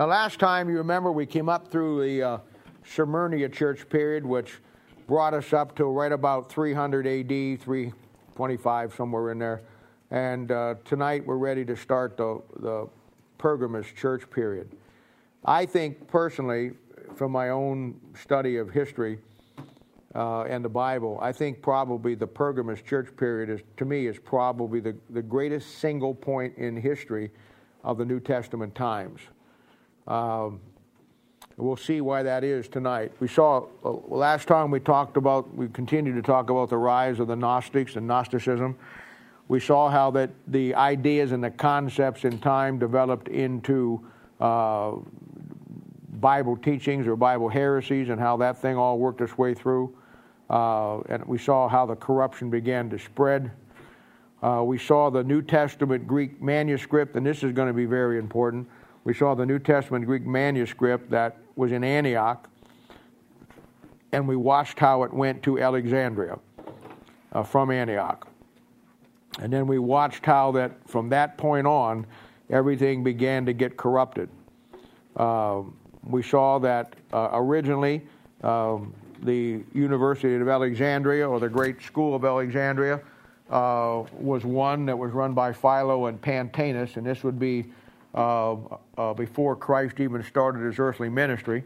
Now, last time you remember, we came up through the uh, Smyrna church period, which brought us up to right about 300 AD, 325, somewhere in there. And uh, tonight we're ready to start the, the Pergamus church period. I think personally, from my own study of history uh, and the Bible, I think probably the Pergamus church period is, to me, is probably the, the greatest single point in history of the New Testament times. Um, we'll see why that is tonight. We saw uh, last time we talked about, we continued to talk about the rise of the Gnostics and Gnosticism. We saw how that the ideas and the concepts in time developed into uh, Bible teachings or Bible heresies and how that thing all worked its way through. Uh, and we saw how the corruption began to spread. Uh, we saw the New Testament Greek manuscript, and this is going to be very important. We saw the New Testament Greek manuscript that was in Antioch, and we watched how it went to Alexandria uh, from Antioch. And then we watched how that from that point on, everything began to get corrupted. Uh, we saw that uh, originally um, the University of Alexandria, or the Great School of Alexandria, uh, was one that was run by Philo and Pantaenus, and this would be uh, uh, before Christ even started his earthly ministry.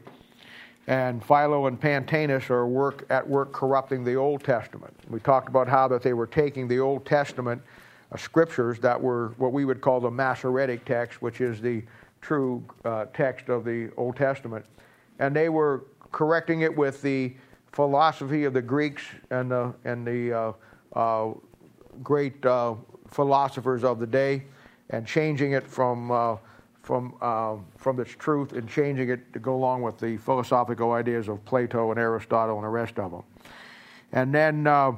And Philo and Pantaenus are work at work corrupting the Old Testament. We talked about how that they were taking the Old Testament uh, scriptures that were what we would call the Masoretic text, which is the true uh, text of the Old Testament, and they were correcting it with the philosophy of the Greeks and the and the uh, great philosophers of the day and changing it from uh, from uh, from its truth and changing it to go along with the philosophical ideas of Plato and Aristotle and the rest of them. And then uh,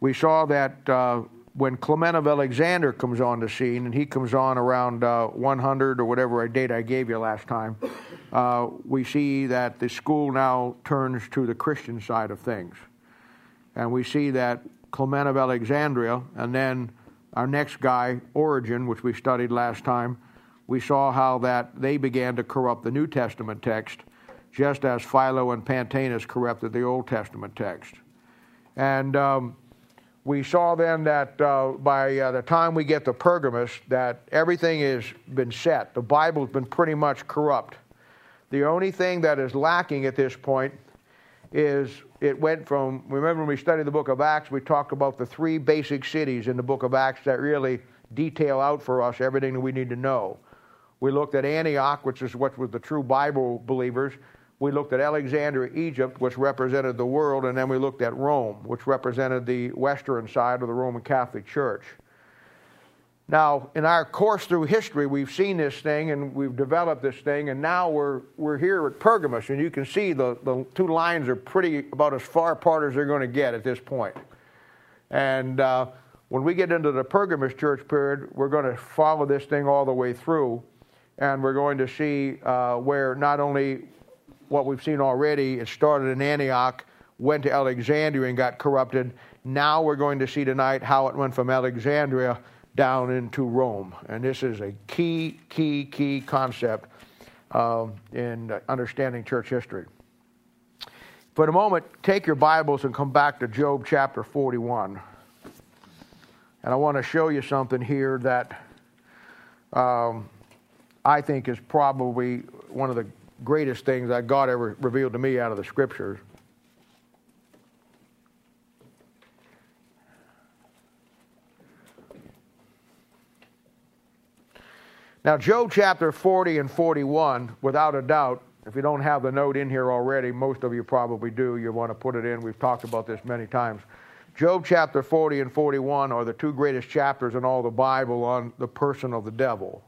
we saw that uh, when Clement of Alexander comes on the scene, and he comes on around uh, 100 or whatever date I gave you last time, uh, we see that the school now turns to the Christian side of things. And we see that Clement of Alexandria and then our next guy, Origen, which we studied last time, we saw how that they began to corrupt the New Testament text, just as Philo and Pantaenus corrupted the Old Testament text. And um, we saw then that uh, by uh, the time we get to Pergamus, that everything has been set. The Bible's been pretty much corrupt. The only thing that is lacking at this point is it went from, remember when we studied the book of Acts, we talked about the three basic cities in the book of Acts that really detail out for us everything that we need to know. We looked at Antioch, which is what was the true Bible believers. We looked at Alexandria, Egypt, which represented the world, and then we looked at Rome, which represented the western side of the Roman Catholic Church. Now, in our course through history, we've seen this thing and we've developed this thing, and now we're, we're here at Pergamus, and you can see the, the two lines are pretty about as far apart as they're going to get at this point. And uh, when we get into the Pergamus church period, we're going to follow this thing all the way through, and we're going to see uh, where not only what we've seen already, it started in Antioch, went to Alexandria, and got corrupted. Now we're going to see tonight how it went from Alexandria down into Rome. And this is a key, key, key concept um, in understanding church history. For a moment, take your Bibles and come back to Job chapter 41. And I want to show you something here that um, I think is probably one of the greatest things that God ever revealed to me out of the scriptures. Now, Job chapter 40 and 41, without a doubt, if you don't have the note in here already, most of you probably do. You want to put it in. We've talked about this many times. Job chapter 40 and 41 are the two greatest chapters in all the Bible on the person of the devil.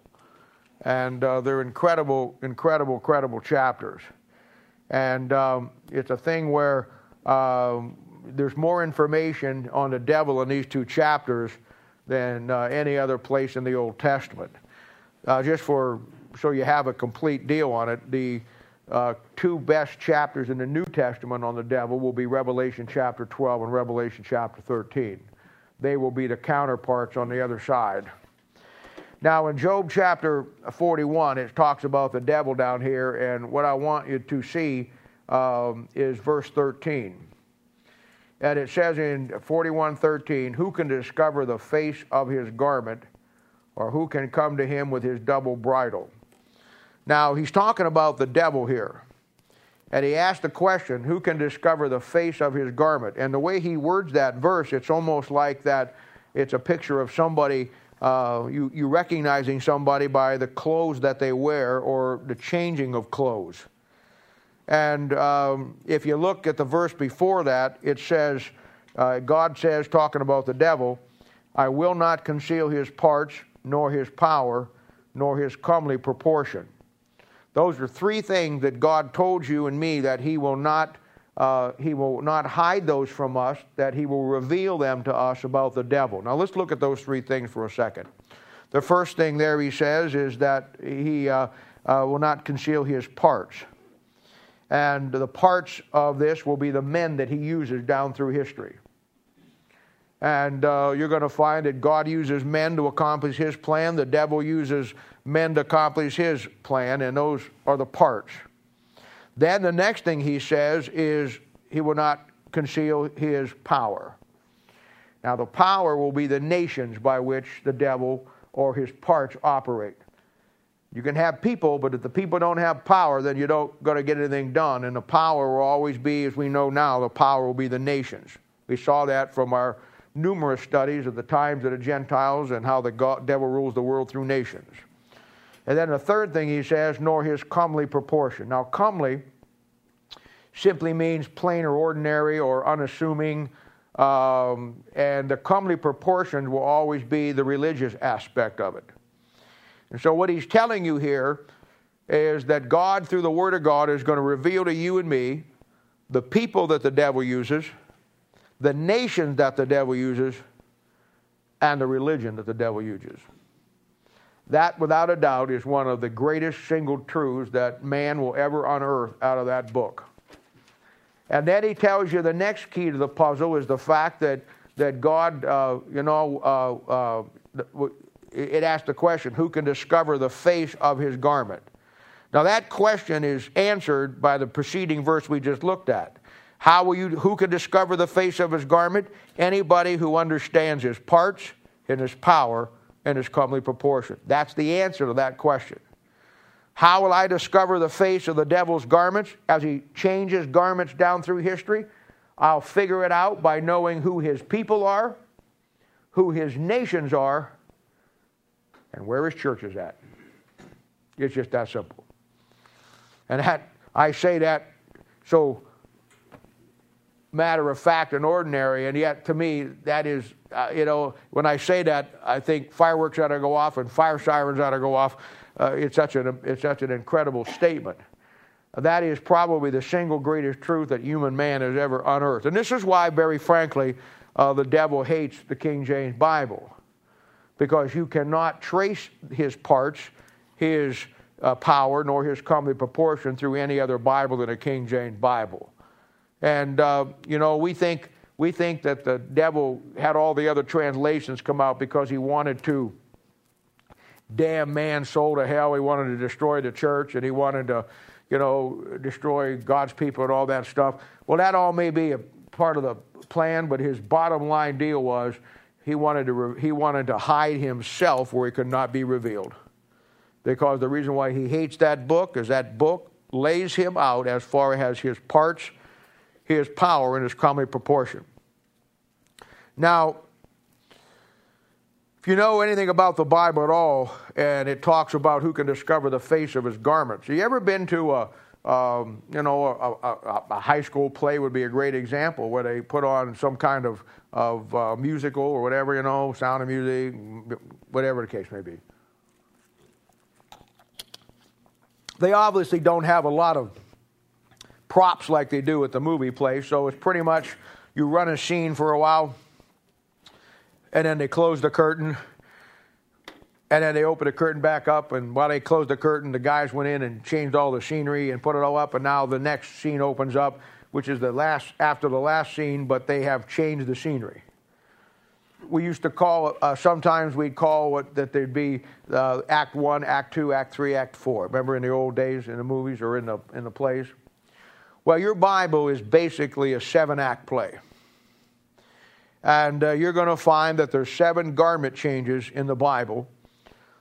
And uh, they're incredible, incredible, incredible chapters. And um, it's a thing where um, there's more information on the devil in these two chapters than uh, any other place in the Old Testament. Uh, just for so you have a complete deal on it, the uh, two best chapters in the New Testament on the devil will be Revelation chapter 12 and Revelation chapter 13. They will be the counterparts on the other side. Now, in Job chapter 41, it talks about the devil down here, and what I want you to see um, is verse 13. And it says in 41:13, "Who can discover the face of his garment, or who can come to him with his double bridle?" Now, he's talking about the devil here. And he asked the question, Who can discover the face of his garment? And the way he words that verse, it's almost like that it's a picture of somebody, uh, you, you recognizing somebody by the clothes that they wear or the changing of clothes. And um, if you look at the verse before that, it says, uh, God says, talking about the devil, I will not conceal his parts, nor his power, nor his comely proportion. Those are three things that God told you and me that He will not. Uh, he will not hide those from us, that he will reveal them to us about the devil. Now, let's look at those three things for a second. The first thing there he says is that he uh, uh, will not conceal his parts. And the parts of this will be the men that he uses down through history. And uh, you're going to find that God uses men to accomplish his plan, the devil uses men to accomplish his plan, and those are the parts. Then the next thing he says is he will not conceal his power. Now, the power will be the nations by which the devil or his parts operate. You can have people, but if the people don't have power, then you don't going to get anything done. And the power will always be, as we know now, the power will be the nations. We saw that from our numerous studies of the times of the Gentiles and how the God, devil rules the world through nations. And then the third thing he says, nor his comely proportion. Now, comely simply means plain or ordinary or unassuming. Um, and the comely proportions will always be the religious aspect of it. And so, what he's telling you here is that God, through the Word of God, is going to reveal to you and me the people that the devil uses, the nations that the devil uses, and the religion that the devil uses. That, without a doubt, is one of the greatest single truths that man will ever unearth out of that book. And then he tells you the next key to the puzzle is the fact that, that God, uh, you know, uh, uh, it asks the question who can discover the face of his garment? Now, that question is answered by the preceding verse we just looked at. How will you, who can discover the face of his garment? Anybody who understands his parts and his power and his comely proportion? That's the answer to that question. How will I discover the face of the devil's garments as he changes garments down through history? I'll figure it out by knowing who his people are, who his nations are, and where his church is at. It's just that simple. And that, I say that so matter of fact and ordinary, and yet to me, that is, uh, you know, when I say that, I think fireworks ought to go off and fire sirens ought to go off. Uh, it's, such an, it's such an incredible statement. That is probably the single greatest truth that human man has ever unearthed. And this is why, very frankly, uh, the devil hates the King James Bible. Because you cannot trace his parts, his uh, power, nor his comely proportion through any other Bible than a King James Bible. And, uh, you know, we think, we think that the devil had all the other translations come out because he wanted to damn man's soul to hell. He wanted to destroy the church and he wanted to, you know, destroy God's people and all that stuff. Well, that all may be a part of the plan, but his bottom line deal was he wanted to, re- he wanted to hide himself where he could not be revealed. Because the reason why he hates that book is that book lays him out as far as his parts his power in his comely proportion. Now, if you know anything about the Bible at all, and it talks about who can discover the face of his garments, have you ever been to a um, you know, a, a, a, high school play would be a great example where they put on some kind of, of uh, musical or whatever, you know, sound of music, whatever the case may be. They obviously don't have a lot of props like they do at the movie place. So it's pretty much you run a scene for a while, and then they close the curtain, and then they open the curtain back up. And while they closed the curtain, the guys went in and changed all the scenery and put it all up. And now the next scene opens up, which is the last after the last scene, but they have changed the scenery. we used to call uh, sometimes we'd call it that there'd be uh, act one act two act three act four remember in the old days in the movies or in the in the plays well your bible is basically a seven act play and uh, you're going to find that there's seven garment changes in the bible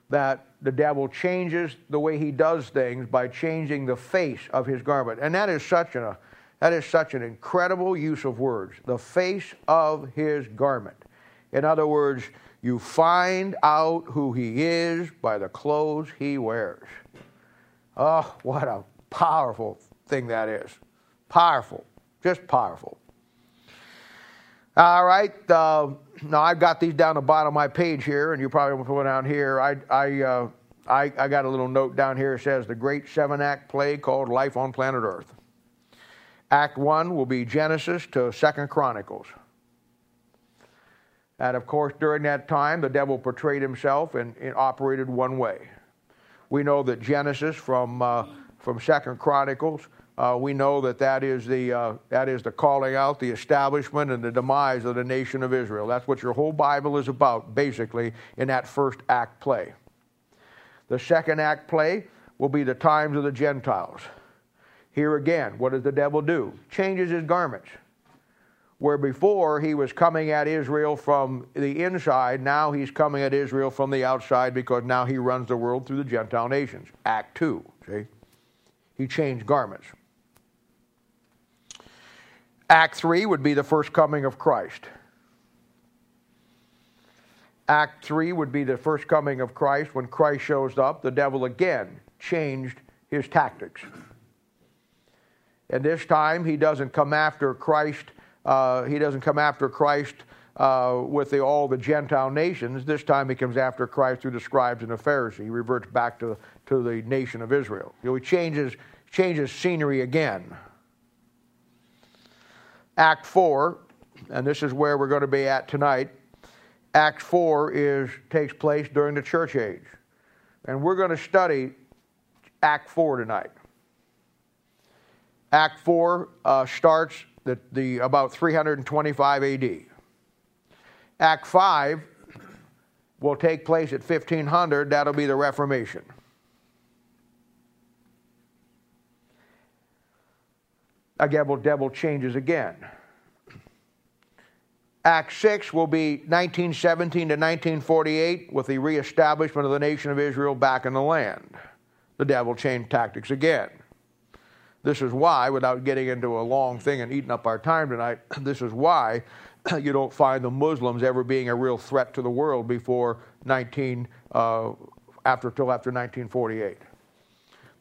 that the devil changes the way he does things by changing the face of his garment and that is such a that is such an incredible use of words the face of his garment in other words, you find out who he is by the clothes he wears. Oh, what a powerful thing that is. Powerful. Just powerful. All right. Uh, now I've got these down the bottom of my page here, and you probably want to put down here. I, I, uh, I, I got a little note down here. It says the great seven act play called Life on Planet Earth. Act one will be Genesis to Second Chronicles. And of course, during that time, the devil portrayed himself and, and operated one way. We know that Genesis from uh, from Second Chronicles, uh, we know that that is the uh, that is the calling out, the establishment, and the demise of the nation of Israel. That's what your whole Bible is about, basically, in that first act play. The second act play will be the times of the Gentiles. Here again, what does the devil do? Changes his garments where before he was coming at Israel from the inside, now he's coming at Israel from the outside because now he runs the world through the Gentile nations. Act 2, see? He changed garments. Act 3 would be the first coming of Christ. Act 3 would be the first coming of Christ. When Christ shows up, the devil again changed his tactics. And this time, he doesn't come after Christ uh, he doesn't come after Christ uh, with the, all the Gentile nations. This time he comes after Christ through the scribes and the Pharisees. He reverts back to, to the nation of Israel. You know, he changes, changes scenery again. Act 4, and this is where we're going to be at tonight. Act 4 is, takes place during the church age. And we're going to study Act 4 tonight. Act 4 uh, starts the, the, about 325 AD. Act 5 will take place at 1500. That'll be the Reformation. Again, well, devil changes again. Act 6 will be 1917 to 1948 with the reestablishment of the nation of Israel back in the land. The devil changed tactics again. This is why, without getting into a long thing and eating up our time tonight, this is why you don't find the Muslims ever being a real threat to the world before 19, uh, after till after 1948.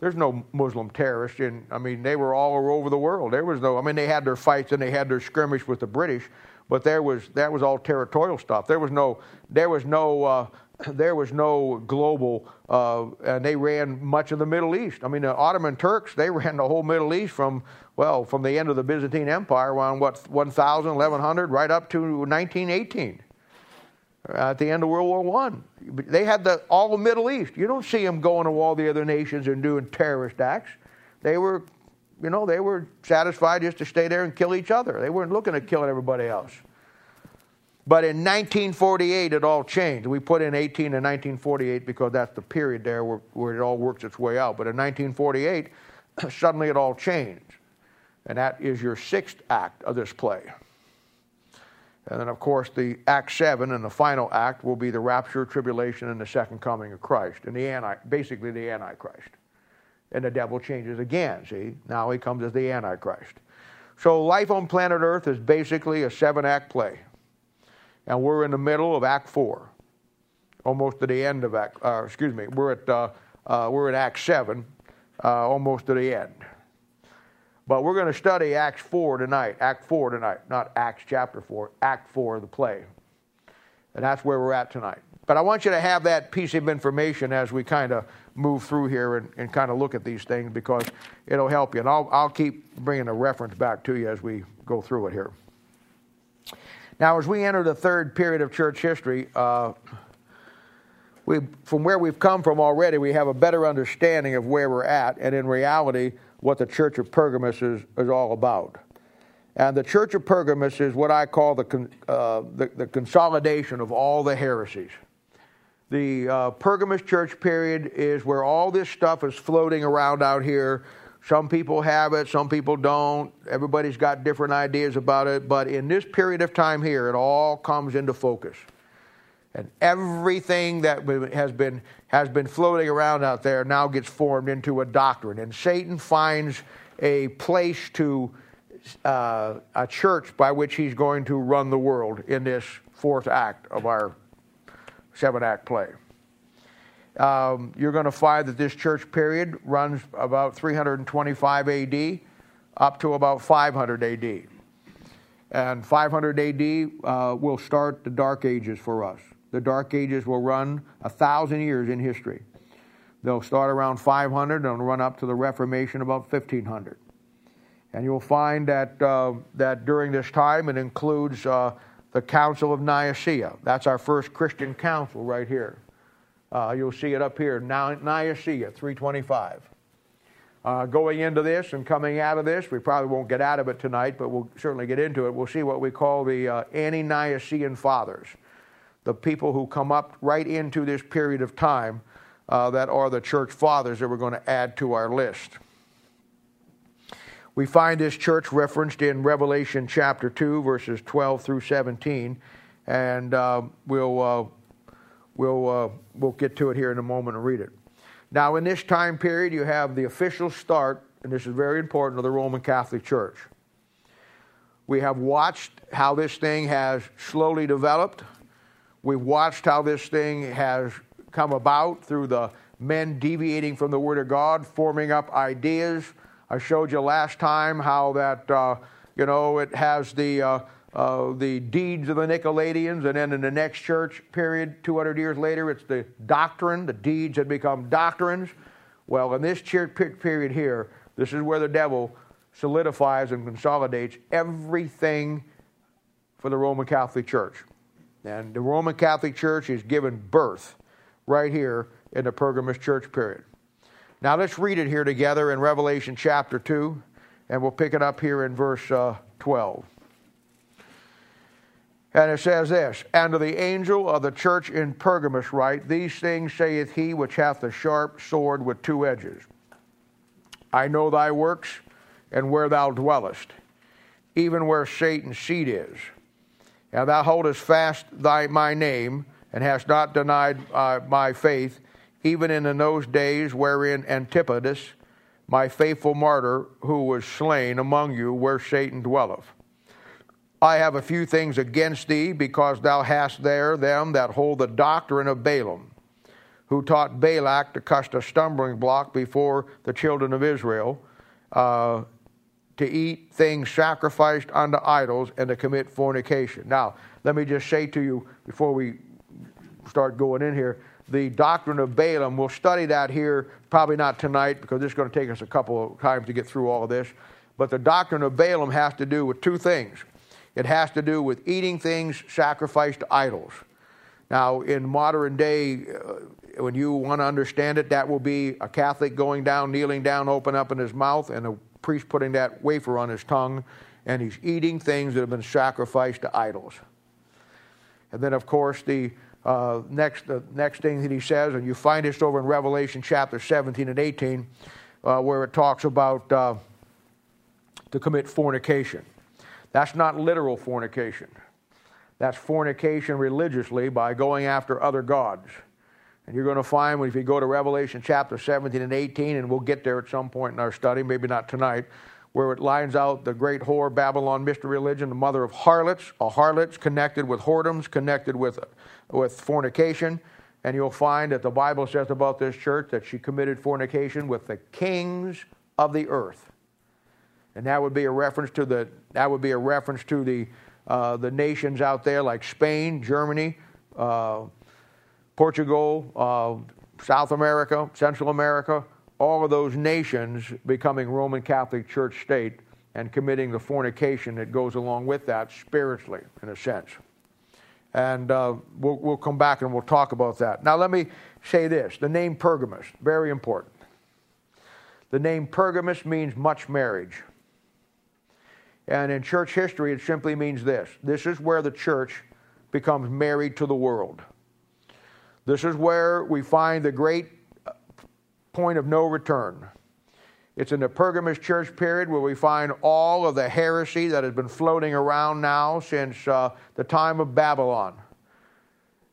There's no Muslim terrorists in. I mean, they were all over the world. There was no. I mean, they had their fights and they had their skirmish with the British, but there was that was all territorial stuff. There was no. There was no. Uh, there was no global, uh, and they ran much of the Middle East. I mean, the Ottoman Turks, they ran the whole Middle East from, well, from the end of the Byzantine Empire around, what, 1000, 1100, right up to 1918, at the end of World War I. They had the, all the Middle East. You don't see them going to all the other nations and doing terrorist acts. They were, you know, they were satisfied just to stay there and kill each other. They weren't looking at killing everybody else. But in 1948, it all changed. We put in 18 and 1948 because that's the period there where, where it all works its way out. But in 1948, suddenly it all changed. And that is your sixth act of this play. And then, of course, the Act 7 and the final act will be the rapture, tribulation, and the second coming of Christ. And the anti, basically the Antichrist. And the devil changes again, see? Now he comes as the Antichrist. So life on planet Earth is basically a seven act play and we're in the middle of Act Four, almost to the end of Act. Uh, excuse me, we're at uh, uh, we're at Act Seven, uh, almost to the end. But we're going to study Acts Four tonight. Act Four tonight, not Acts chapter Four. Act Four of the play, and that's where we're at tonight. But I want you to have that piece of information as we kind of move through here and, and kind of look at these things because it'll help you. And I'll, I'll keep bringing a reference back to you as we go through it here. Now, as we enter the third period of church history, uh, we, from where we've come from already, we have a better understanding of where we're at, and in reality, what the church of Pergamos is, is all about. And the Church of Pergamus is what I call the, uh, the, the, consolidation of all the heresies. The uh, Pergamus church period is where all this stuff is floating around out here. Some people have it, some people don't. Everybody's got different ideas about it. But in this period of time here, it all comes into focus. And everything that has been, has been floating around out there now gets formed into a doctrine. And Satan finds a place to uh, a church by which he's going to run the world in this fourth act of our seven act play. Um, you're going to find that this church period runs about 325 AD up to about 500 AD. And 500 AD uh, will start the Dark Ages for us. The Dark Ages will run a thousand years in history. They'll start around 500 and run up to the Reformation about 1500. And you'll find that, uh, that during this time it includes uh, the Council of Nicaea. That's our first Christian council right here. Uh, you'll see it up here, Nicaea 325. Uh, going into this and coming out of this, we probably won't get out of it tonight, but we'll certainly get into it. We'll see what we call the uh, Nicaean Fathers, the people who come up right into this period of time uh, that are the church fathers that we're going to add to our list. We find this church referenced in Revelation chapter 2, verses 12 through 17, and uh, we'll, uh, we'll, uh, we'll get to it here in a moment and read it. Now, in this time period, you have the official start, and this is very important, of the Roman Catholic Church. We have watched how this thing has slowly developed. We've watched how this thing has come about through the men deviating from the Word of God, forming up ideas I showed you last time how that, uh, you know, it has the, uh, uh, the deeds of the Nicolaitans, and then in the next church period, 200 years later, it's the doctrine. The deeds had become doctrines. Well, in this church period here, this is where the devil solidifies and consolidates everything for the Roman Catholic Church. And the Roman Catholic Church is given birth right here in the Pergamus church period. Now let's read it here together in Revelation chapter 2, and we'll pick it up here in verse uh, 12. And it says this And to the angel of the church in Pergamus write, These things saith he which hath the sharp sword with two edges. I know thy works, and where thou dwellest, even where Satan's seat is. And thou holdest fast thy, my name, and hast not denied uh, my faith, even in those days wherein Antipatus, my faithful martyr, who was slain among you where Satan dwelleth. I have a few things against thee, because thou hast there them that hold the doctrine of Balaam, who taught Balak to cast a stumbling block before the children of Israel, uh, to eat things sacrificed unto idols, and to commit fornication. Now, let me just say to you before we start going in here the doctrine of Balaam. We'll study that here, probably not tonight because it's going to take us a couple of times to get through all of this. But the doctrine of Balaam has to do with two things it has to do with eating things sacrificed to idols. Now, in modern day, uh, when you want to understand it, that will be a Catholic going down, kneeling down, open up in his mouth, and a priest putting that wafer on his tongue, and he's eating things that have been sacrificed to idols. And then, of course, the uh, next, the next thing that he says, and you find this over in Revelation chapter 17 and 18, uh, where it talks about uh, to commit fornication. That's not literal fornication. That's fornication religiously by going after other gods. And you're going to find if you go to Revelation chapter 17 and 18, and we'll get there at some point in our study, maybe not tonight, where it lines out the great whore Babylon mystery religion, the mother of harlots, a harlots connected with whoredoms, connected with, with fornication. And you'll find that the Bible says about this church that she committed fornication with the kings of the earth. And that would be a reference to the that would be a reference to the uh, the nations out there like Spain, Germany, uh, Portugal, uh, South America, Central America, all of those nations becoming Roman Catholic Church state and committing the fornication that goes along with that spiritually, in a sense. And uh, we'll, we'll come back and we'll talk about that. Now, let me say this the name Pergamus, very important. The name Pergamus means much marriage. And in church history, it simply means this this is where the church becomes married to the world. This is where we find the great point of no return. It's in the Pergamus church period where we find all of the heresy that has been floating around now since uh, the time of Babylon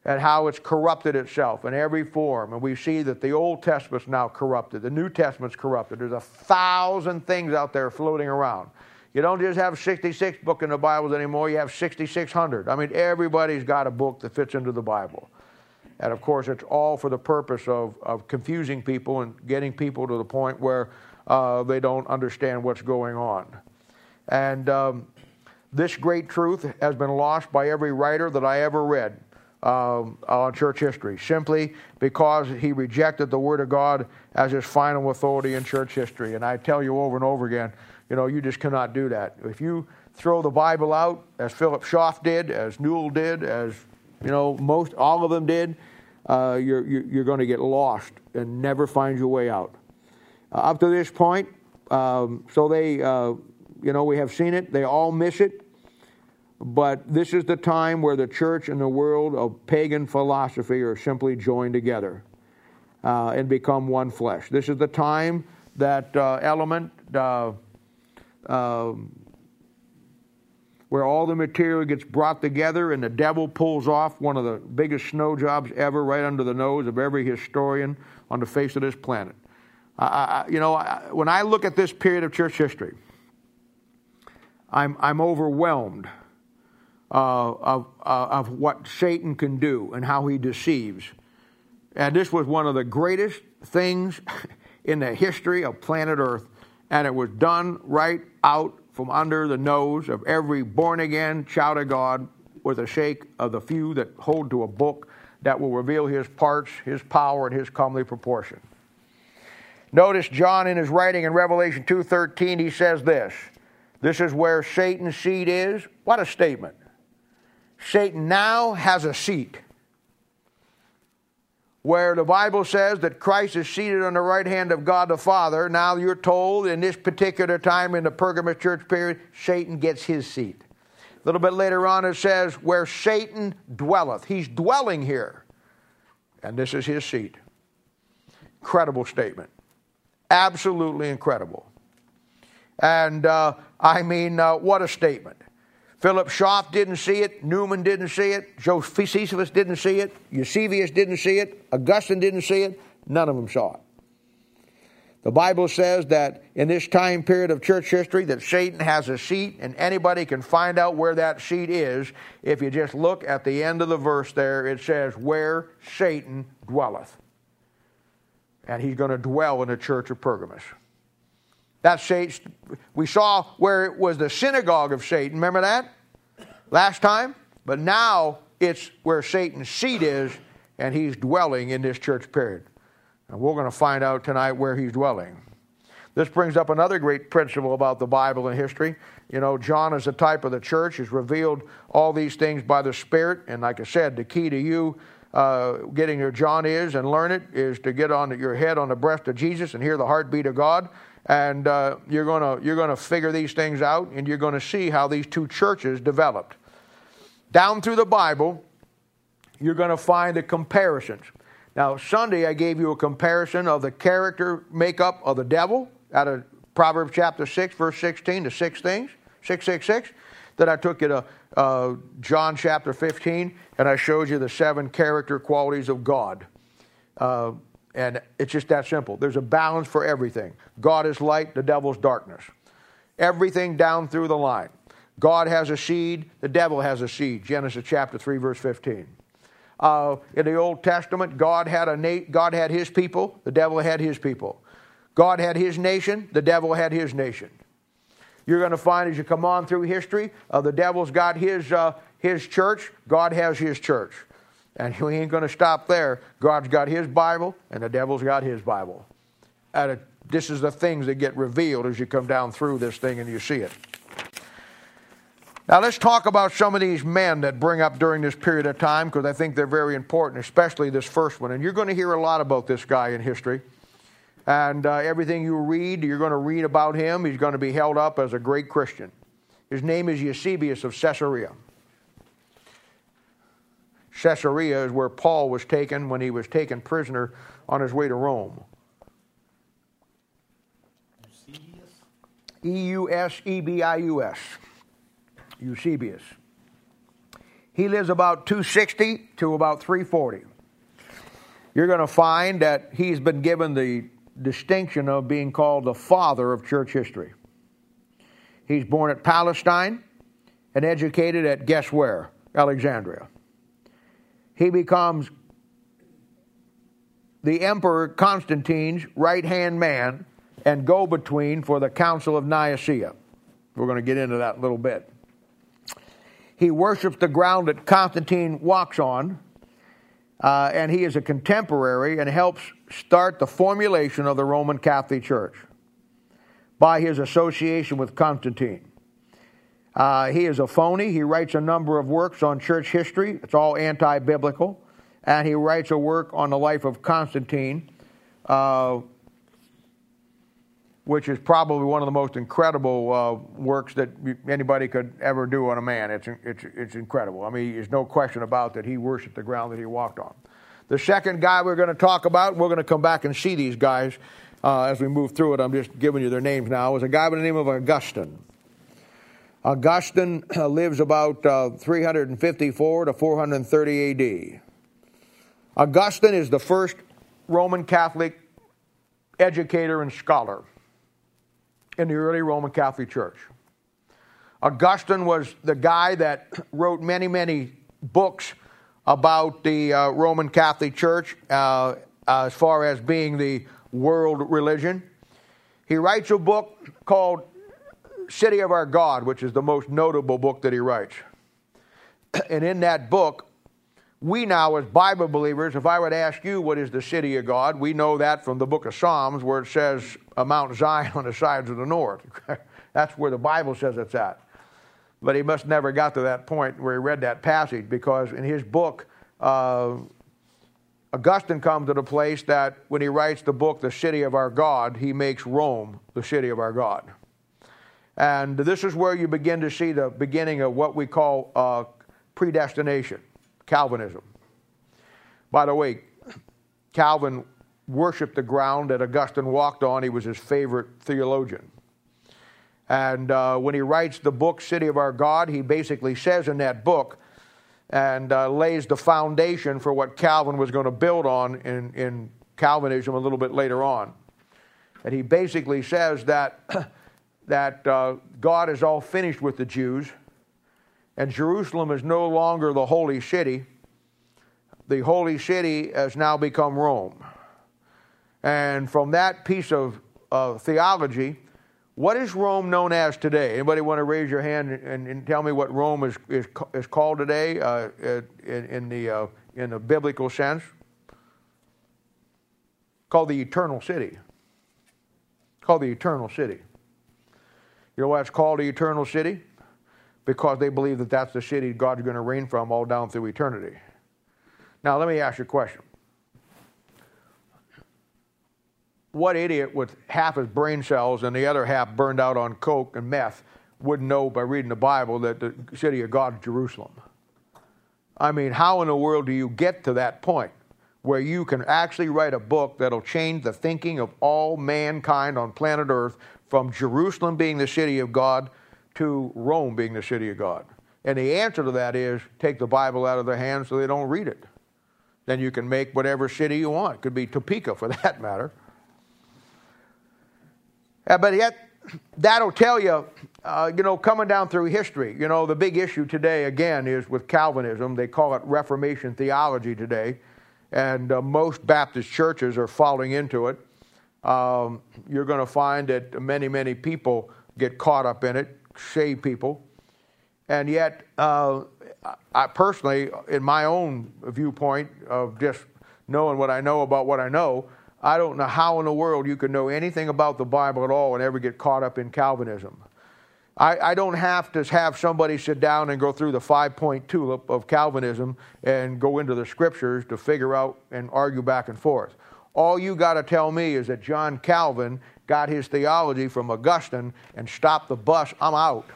and how it's corrupted itself in every form. And we see that the Old Testament's now corrupted, the New Testament's corrupted. There's a thousand things out there floating around. You don't just have 66 books in the Bibles anymore, you have 6,600. I mean, everybody's got a book that fits into the Bible. And of course, it's all for the purpose of, of confusing people and getting people to the point where uh, they don't understand what's going on. And um, this great truth has been lost by every writer that I ever read um, on church history, simply because he rejected the Word of God as his final authority in church history. And I tell you over and over again, you know, you just cannot do that. If you throw the Bible out, as Philip Schaff did, as Newell did, as you know, most all of them did, uh, you're, you're going to get lost and never find your way out. Uh, up to this point, um, so they, uh, you know, we have seen it. They all miss it. But this is the time where the church and the world of pagan philosophy are simply joined together uh, and become one flesh. This is the time that uh, element uh, um, where all the material gets brought together and the devil pulls off one of the biggest snow jobs ever right under the nose of every historian on the face of this planet. I, you know, I, when I look at this period of church history, I'm, I'm overwhelmed uh, of, uh, of what Satan can do and how he deceives. And this was one of the greatest things in the history of planet Earth, and it was done right out from under the nose of every born again child of God with a shake of the few that hold to a book that will reveal his parts, his power, and his comely proportion. Notice John in his writing in Revelation 2:13 he says this. This is where Satan's seat is. What a statement. Satan now has a seat. Where the Bible says that Christ is seated on the right hand of God the Father, now you're told in this particular time in the Pergamus church period, Satan gets his seat. A little bit later on, it says, Where Satan dwelleth. He's dwelling here. And this is his seat. Incredible statement. Absolutely incredible. And uh, I mean, uh, what a statement. Philip Schaff didn't see it. Newman didn't see it. Josephus didn't see it. Eusebius didn't see it. Augustine didn't see it. None of them saw it. The Bible says that in this time period of church history that Satan has a seat and anybody can find out where that seat is. If you just look at the end of the verse there, it says, Where Satan dwelleth and he's going to dwell in the church of Pergamus. That's Satan. We saw where it was the synagogue of Satan. Remember that last time? But now it's where Satan's seat is, and he's dwelling in this church period. And we're going to find out tonight where he's dwelling. This brings up another great principle about the Bible and history. You know, John is a type of the church, has revealed all these things by the Spirit. And like I said, the key to you uh, getting your John is and learn it is to get on your head on the breast of Jesus and hear the heartbeat of God. And uh, you're going you're gonna figure these things out and you're going to see how these two churches developed. Down through the Bible, you're going to find the comparisons. Now, Sunday I gave you a comparison of the character makeup of the devil out of Proverbs chapter 6, verse 16, the six things, 666. Then I took you to uh, John chapter 15, and I showed you the seven character qualities of God. Uh, and it's just that simple. There's a balance for everything. God is light, the devil's darkness. Everything down through the line. God has a seed, the devil has a seed. Genesis chapter 3, verse 15. Uh, in the Old Testament, God had, a na- God had his people, the devil had his people. God had his nation, the devil had his nation. You're going to find as you come on through history, uh, the devil's got his, uh, his church, God has his church. And we ain't going to stop there. God's got his Bible, and the devil's got his Bible. And it, this is the things that get revealed as you come down through this thing and you see it. Now, let's talk about some of these men that bring up during this period of time because I think they're very important, especially this first one. And you're going to hear a lot about this guy in history. And uh, everything you read, you're going to read about him. He's going to be held up as a great Christian. His name is Eusebius of Caesarea. Caesarea is where Paul was taken when he was taken prisoner on his way to Rome. E U S E B I U S. Eusebius. Eusebius. He lives about 260 to about 340. You're going to find that he's been given the distinction of being called the father of church history. He's born at Palestine and educated at guess where? Alexandria. He becomes the Emperor Constantine's right hand man and go between for the Council of Nicaea. We're going to get into that a little bit. He worships the ground that Constantine walks on, uh, and he is a contemporary and helps start the formulation of the Roman Catholic Church by his association with Constantine. Uh, he is a phony. He writes a number of works on church history. It's all anti biblical. And he writes a work on the life of Constantine, uh, which is probably one of the most incredible uh, works that anybody could ever do on a man. It's, it's, it's incredible. I mean, there's no question about that he worshiped the ground that he walked on. The second guy we're going to talk about, we're going to come back and see these guys uh, as we move through it. I'm just giving you their names now, is a guy by the name of Augustine. Augustine uh, lives about uh, 354 to 430 AD. Augustine is the first Roman Catholic educator and scholar in the early Roman Catholic Church. Augustine was the guy that wrote many, many books about the uh, Roman Catholic Church uh, as far as being the world religion. He writes a book called City of Our God, which is the most notable book that he writes. And in that book, we now, as Bible believers, if I would ask you what is the city of God, we know that from the book of Psalms where it says a Mount Zion on the sides of the north. That's where the Bible says it's at. But he must never got to that point where he read that passage because in his book, uh, Augustine comes to the place that when he writes the book, The City of Our God, he makes Rome the city of our God. And this is where you begin to see the beginning of what we call uh, predestination. Calvinism. By the way, Calvin worshiped the ground that Augustine walked on. He was his favorite theologian. And uh, when he writes the book, City of Our God, he basically says in that book and uh, lays the foundation for what Calvin was going to build on in, in Calvinism a little bit later on. And he basically says that, that uh, God is all finished with the Jews and Jerusalem is no longer the holy city. The holy city has now become Rome. And from that piece of uh, theology, what is Rome known as today? Anybody want to raise your hand and, and tell me what Rome is, is, is called today uh, in, in, the, uh, in the biblical sense? Called the eternal city. Called the eternal city. You know why it's called the eternal city? because they believe that that's the city God's going to reign from all down through eternity. Now, let me ask you a question. What idiot with half his brain cells and the other half burned out on coke and meth wouldn't know by reading the Bible that the city of God is Jerusalem? I mean, how in the world do you get to that point where you can actually write a book that'll change the thinking of all mankind on planet Earth from Jerusalem being the city of God to Rome being the city of God? And the answer to that is take the Bible out of their hands so they don't read it. Then you can make whatever city you want. It could be Topeka for that matter. Uh, but yet, that'll tell you, uh, you know, coming down through history, you know, the big issue today, again, is with Calvinism. They call it Reformation theology today. And uh, most Baptist churches are falling into it. Um, you're going to find that many, many people get caught up in it save people. And yet, uh, I personally, in my own viewpoint of just knowing what I know about what I know, I don't know how in the world you can know anything about the Bible at all and ever get caught up in Calvinism. I, I don't have to have somebody sit down and go through the five point tulip of Calvinism and go into the scriptures to figure out and argue back and forth. All you got to tell me is that John Calvin got his theology from Augustine and stopped the bus, I'm out.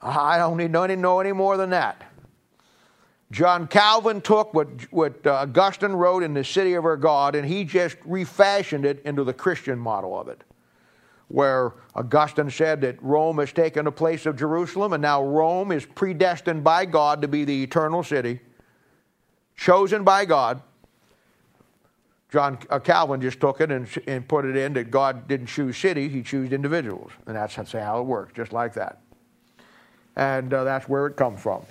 I don't need to know any more than that. John Calvin took what, what uh, Augustine wrote in The City of Our God and he just refashioned it into the Christian model of it. Where Augustine said that Rome has taken the place of Jerusalem and now Rome is predestined by God to be the eternal city, chosen by God. John uh, Calvin just took it and, and put it in that God didn't choose cities, he chose individuals. And that's, that's how it works, just like that. And uh, that's where it comes from.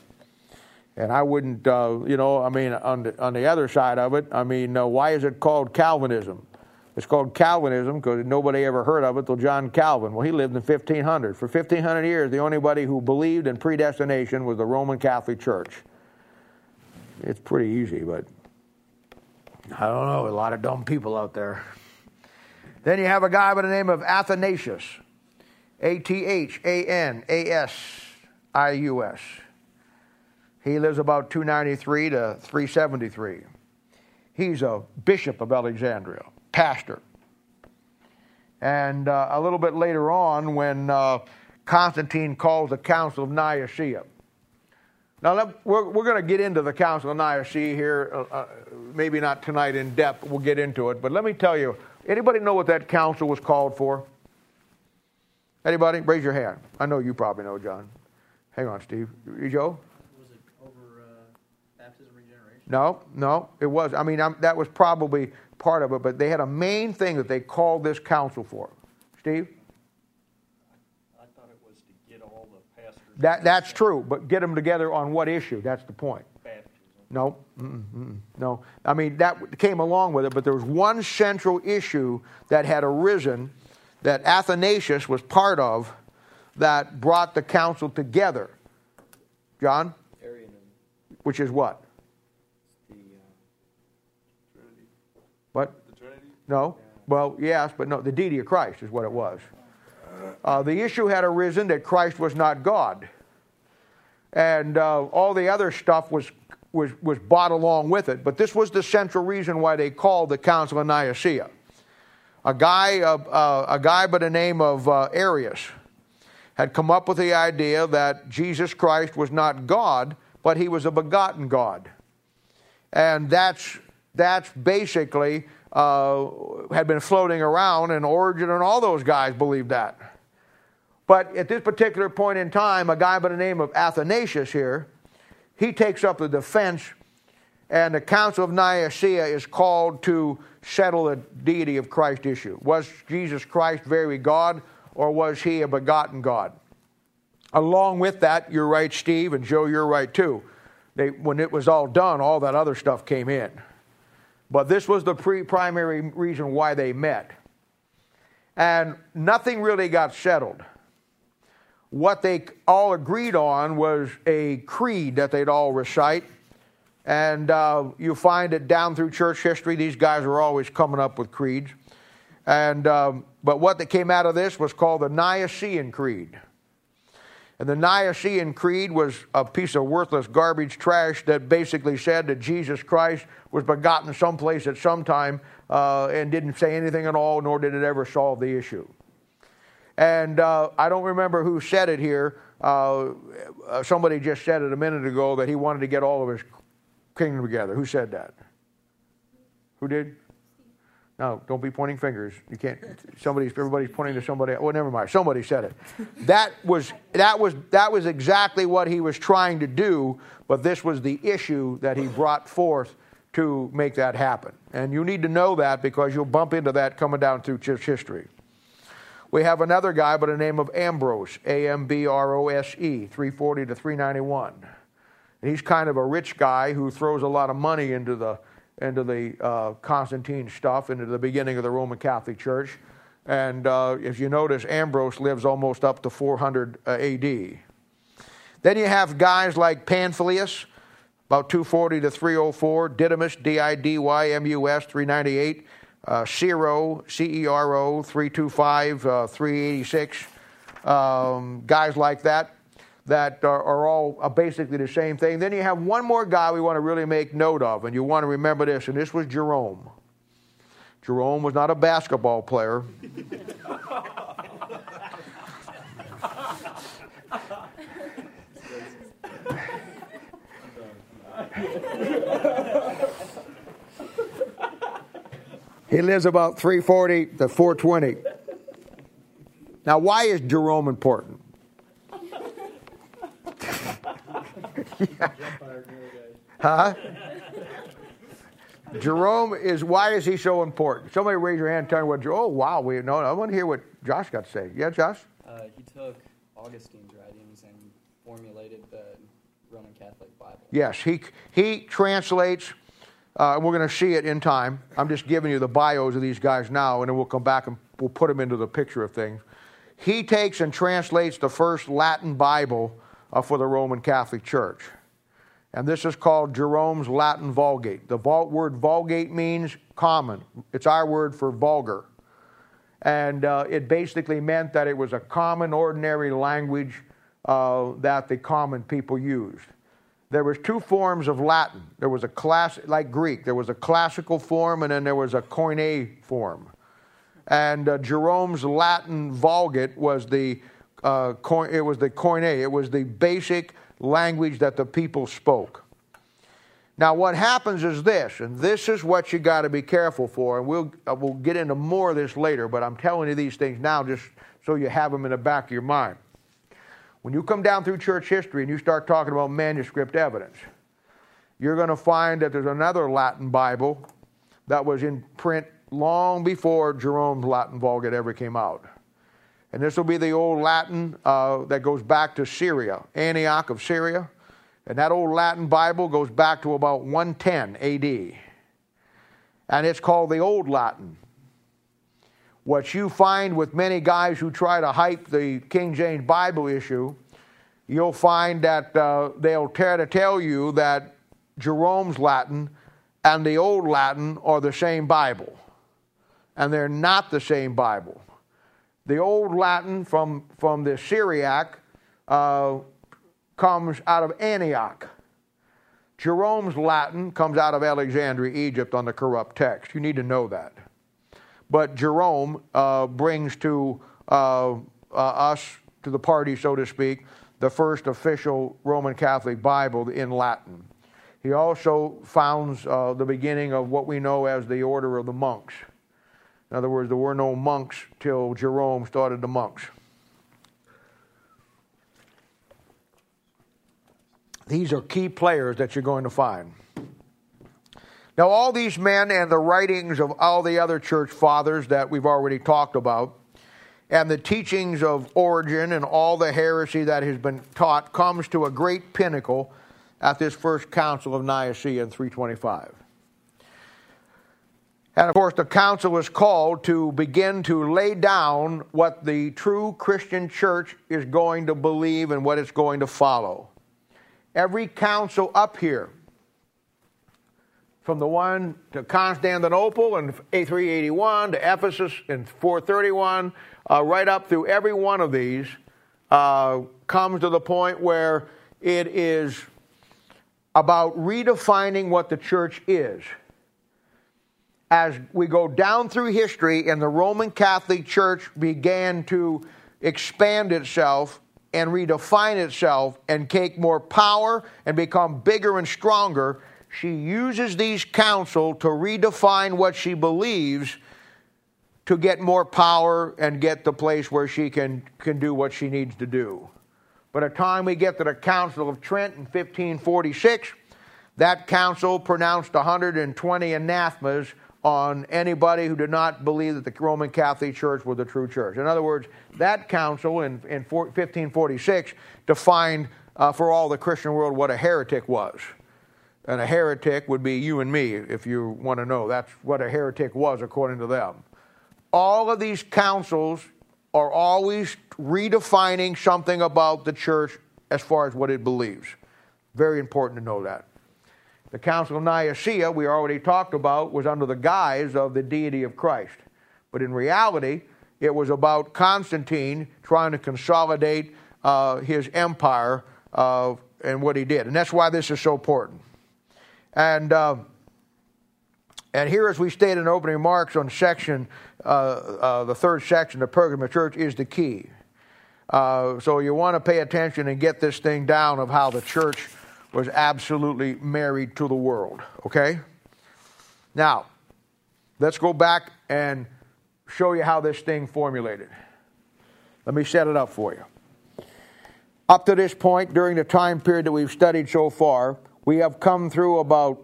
And I wouldn't, uh, you know, I mean, on the, on the other side of it, I mean, uh, why is it called Calvinism? It's called Calvinism because nobody ever heard of it till John Calvin. Well, he lived in 1500. For 1500 years, the only body who believed in predestination was the Roman Catholic Church. It's pretty easy, but I don't know, a lot of dumb people out there. Then you have a guy by the name of Athanasius, A T H A N A S I U S. He lives about 293 to 373. He's a bishop of Alexandria, pastor. And uh, a little bit later on, when uh, Constantine calls the Council of Nicaea. Now, we're, we're going to get into the Council of Nicaea here, uh, uh, maybe not tonight in depth, we'll get into it. But let me tell you anybody know what that council was called for? Anybody? Raise your hand. I know you probably know, John. Hang on, Steve. You, Joe? Was it over uh, baptism regeneration? No, no, it was. I mean, I'm, that was probably part of it, but they had a main thing that they called this council for. Steve? I thought it was to get all the pastors. That, that's true, but get them together on what issue? That's the point. No, mm-mm, no. I mean, that came along with it, but there was one central issue that had arisen that Athanasius was part of that brought the council together. John? Arianism. Which is what? the uh, Trinity. What? The Trinity? No. Well, yes, but no. The deity of Christ is what it was. Uh, the issue had arisen that Christ was not God, and uh, all the other stuff was was was brought along with it. But this was the central reason why they called the Council of Nicaea. A guy, uh, uh a guy by the name of uh, Arius, had come up with the idea that Jesus Christ was not God, but he was a begotten God, and that's that's basically uh, had been floating around, and Origen and all those guys believed that. But at this particular point in time, a guy by the name of Athanasius here, he takes up the defense, and the Council of Nicaea is called to settle the deity of Christ issue. Was Jesus Christ very God, or was he a begotten God? Along with that, you're right, Steve, and Joe, you're right too. They, when it was all done, all that other stuff came in. But this was the pre- primary reason why they met. And nothing really got settled. What they all agreed on was a creed that they'd all recite. And uh, you find it down through church history. These guys are always coming up with creeds. And, um, but what that came out of this was called the Nicene Creed. And the Nicene Creed was a piece of worthless garbage trash that basically said that Jesus Christ was begotten someplace at some time uh, and didn't say anything at all, nor did it ever solve the issue. And uh, I don't remember who said it here. Uh, uh somebody just said it a minute ago that he wanted to get all of his kingdom together. Who said that? Who did? No, don't be pointing fingers. You can't. Somebody's everybody's pointing to somebody. Well, never mind. Somebody said it. That was that was that was exactly what he was trying to do. But this was the issue that he brought forth to make that happen. And you need to know that because you'll bump into that coming down through church history. We have another guy by the name of Ambrose, A M B R O S E, 340 to 391. And he's kind of a rich guy who throws a lot of money into the into the uh, Constantine stuff, into the beginning of the Roman Catholic Church. And uh, if you notice, Ambrose lives almost up to 400 uh, AD. Then you have guys like Pamphilus, about 240 to 304, Didymus, D I D Y M U S, 398, uh, Cero, C-E-R-O, 325, uh, 386, um, guys like that, that are, are all uh, basically the same thing. Then you have one more guy we want to really make note of, and you want to remember this, and this was Jerome. Jerome was not a basketball player. he lives about 340 to 420. Now, why is Jerome important? yeah. Huh? Jerome is why is he so important? Somebody raise your hand and tell me what. Oh wow, we know. I want to hear what Josh got to say. Yeah, Josh. Uh, he took Augustine's writings and formulated the Roman Catholic Bible. Yes, he he translates. Uh, we're going to see it in time. I'm just giving you the bios of these guys now, and then we'll come back and we'll put them into the picture of things. He takes and translates the first Latin Bible uh, for the Roman Catholic Church. And this is called Jerome's Latin Vulgate. The word Vulgate means common, it's our word for vulgar. And uh, it basically meant that it was a common, ordinary language uh, that the common people used. There was two forms of Latin. There was a class, like Greek. There was a classical form, and then there was a Koine form. And uh, Jerome's Latin Vulgate was the uh, it was the Koine. It was the basic language that the people spoke. Now, what happens is this, and this is what you got to be careful for, and we'll, uh, we'll get into more of this later, but I'm telling you these things now just so you have them in the back of your mind. When you come down through church history and you start talking about manuscript evidence, you're going to find that there's another Latin Bible that was in print long before Jerome's Latin Vulgate ever came out. And this will be the old Latin uh, that goes back to Syria, Antioch of Syria. And that old Latin Bible goes back to about 110 AD. And it's called the Old Latin. What you find with many guys who try to hype the King James Bible issue, you'll find that uh, they'll try to tell you that Jerome's Latin and the Old Latin are the same Bible. And they're not the same Bible. The Old Latin from, from the Syriac uh, comes out of Antioch. Jerome's Latin comes out of Alexandria, Egypt, on the corrupt text. You need to know that. But Jerome uh, brings to uh, uh, us, to the party, so to speak, the first official Roman Catholic Bible in Latin. He also founds uh, the beginning of what we know as the Order of the Monks. In other words, there were no monks till Jerome started the monks. These are key players that you're going to find. Now, all these men and the writings of all the other church fathers that we've already talked about, and the teachings of Origen and all the heresy that has been taught comes to a great pinnacle at this first council of Nicaea in 325. And of course, the council is called to begin to lay down what the true Christian church is going to believe and what it's going to follow. Every council up here, from the one to Constantinople in 381 to Ephesus in 431, uh, right up through every one of these, uh, comes to the point where it is about redefining what the church is. As we go down through history and the Roman Catholic Church began to expand itself and redefine itself and take more power and become bigger and stronger, she uses these council to redefine what she believes to get more power and get the place where she can, can do what she needs to do. By the time we get to the Council of Trent in 1546, that council pronounced 120 anathemas on anybody who did not believe that the Roman Catholic Church was the true church. In other words, that council in, in 1546 defined uh, for all the Christian world what a heretic was. And a heretic would be you and me, if you want to know. That's what a heretic was, according to them. All of these councils are always redefining something about the church as far as what it believes. Very important to know that. The Council of Nicaea, we already talked about, was under the guise of the deity of Christ. But in reality, it was about Constantine trying to consolidate uh, his empire uh, and what he did. And that's why this is so important. And, uh, and here, as we stated in opening remarks on section, uh, uh, the third section, the Pergamum Church, is the key. Uh, so you want to pay attention and get this thing down of how the church was absolutely married to the world. Okay? Now, let's go back and show you how this thing formulated. Let me set it up for you. Up to this point, during the time period that we've studied so far, we have come through about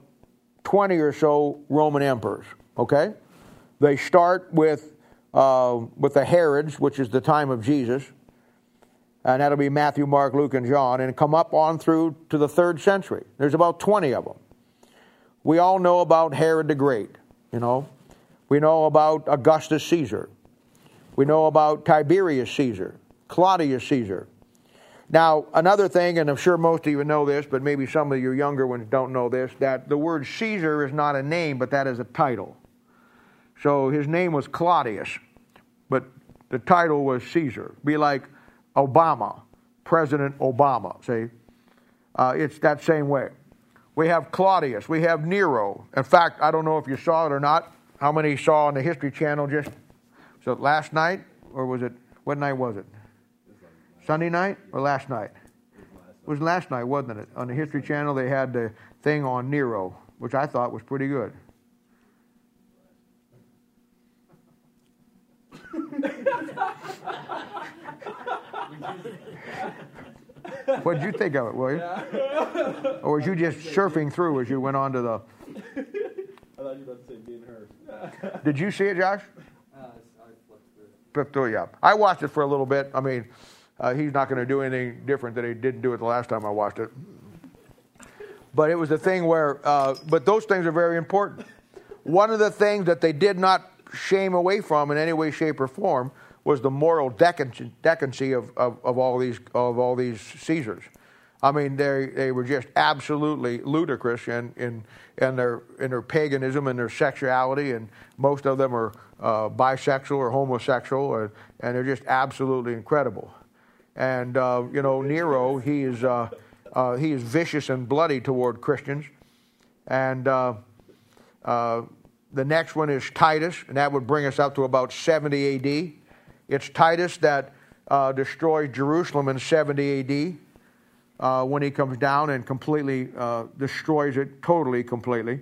20 or so Roman emperors. Okay? They start with, uh, with the Herods, which is the time of Jesus, and that'll be Matthew, Mark, Luke, and John, and come up on through to the third century. There's about 20 of them. We all know about Herod the Great, you know. We know about Augustus Caesar. We know about Tiberius Caesar, Claudius Caesar. Now, another thing, and I'm sure most of you know this, but maybe some of your younger ones don't know this, that the word Caesar is not a name, but that is a title. So his name was Claudius, but the title was Caesar. Be like Obama, President Obama. See, uh, it's that same way. We have Claudius. We have Nero. In fact, I don't know if you saw it or not. How many saw on the History Channel just so last night, or was it what night was it? Sunday night or last night? It was last night, wasn't it? On the History Channel, they had the thing on Nero, which I thought was pretty good. what did you think of it, William? Or was you just surfing through as you went on to the. I thought you were about to say being her. Did you see it, Josh? Uh, I flipped through. Flipped through, yeah. I watched it for a little bit. I mean, uh, he's not going to do anything different than he didn't do it the last time I watched it. But it was a thing where, uh, but those things are very important. One of the things that they did not shame away from in any way, shape, or form was the moral decency, decency of, of, of, all these, of all these Caesars. I mean, they, they were just absolutely ludicrous in, in, in, their, in their paganism and their sexuality, and most of them are uh, bisexual or homosexual, or, and they're just absolutely incredible. And, uh, you know, Nero, he is, uh, uh he is vicious and bloody toward Christians. And uh, uh, the next one is Titus, and that would bring us up to about 70 AD. It's Titus that uh, destroys Jerusalem in 70 AD when he comes down and completely destroys it totally, completely.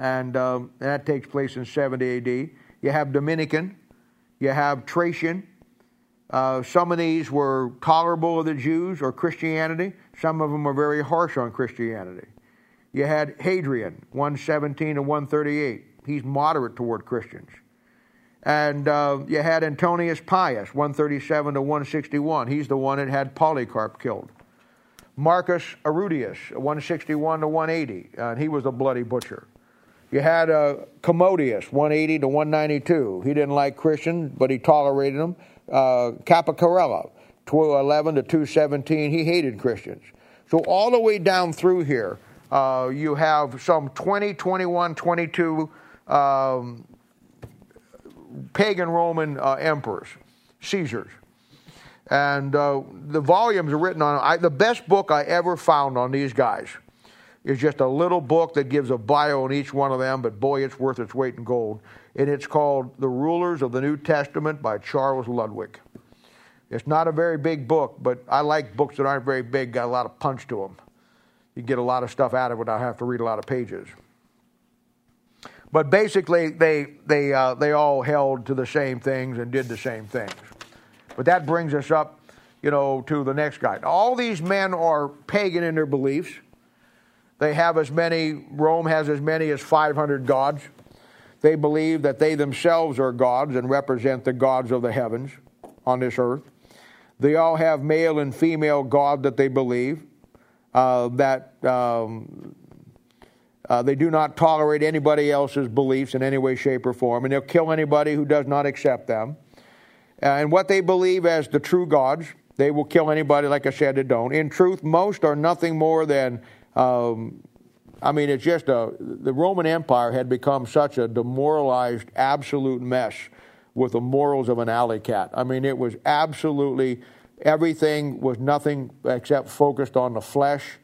And um, that takes place in 70 AD. You have Dominican, you have Trajan. Uh, some of these were tolerable of the Jews or Christianity. Some of them were very harsh on Christianity. You had Hadrian, 117 to 138. He's moderate toward Christians. And uh, you had Antonius Pius, 137 to 161. He's the one that had Polycarp killed. Marcus Aurelius, 161 to 180, and he was a bloody butcher. You had uh, Commodius, 180 to 192. He didn't like Christians, but he tolerated them. Uh, Capicarella, 211 to 217, he hated Christians. So all the way down through here, uh, you have some 20, 21, 22 um, pagan Roman uh, emperors, Caesars. And uh, the volumes are written on, I, the best book I ever found on these guys is just a little book that gives a bio on each one of them, but boy, it's worth its weight in gold. And it's called The Rulers of the New Testament by Charles Ludwig. It's not a very big book, but I like books that aren't very big, got a lot of punch to them. You get a lot of stuff out of it without having to read a lot of pages. But basically, they, they, uh, they all held to the same things and did the same things. But that brings us up, you know, to the next guy. All these men are pagan in their beliefs. They have as many, Rome has as many as 500 gods. They believe that they themselves are gods and represent the gods of the heavens on this earth. They all have male and female God that they believe. Uh, that um, uh, they do not tolerate anybody else's beliefs in any way, shape, or form, and they'll kill anybody who does not accept them. Uh, and what they believe as the true gods, they will kill anybody, like I said, that don't. In truth, most are nothing more than, um, I mean, it's just a, the Roman Empire had become such a demoralized, absolute mess with the morals of an alley cat. I mean, it was absolutely, everything was nothing except focused on the flesh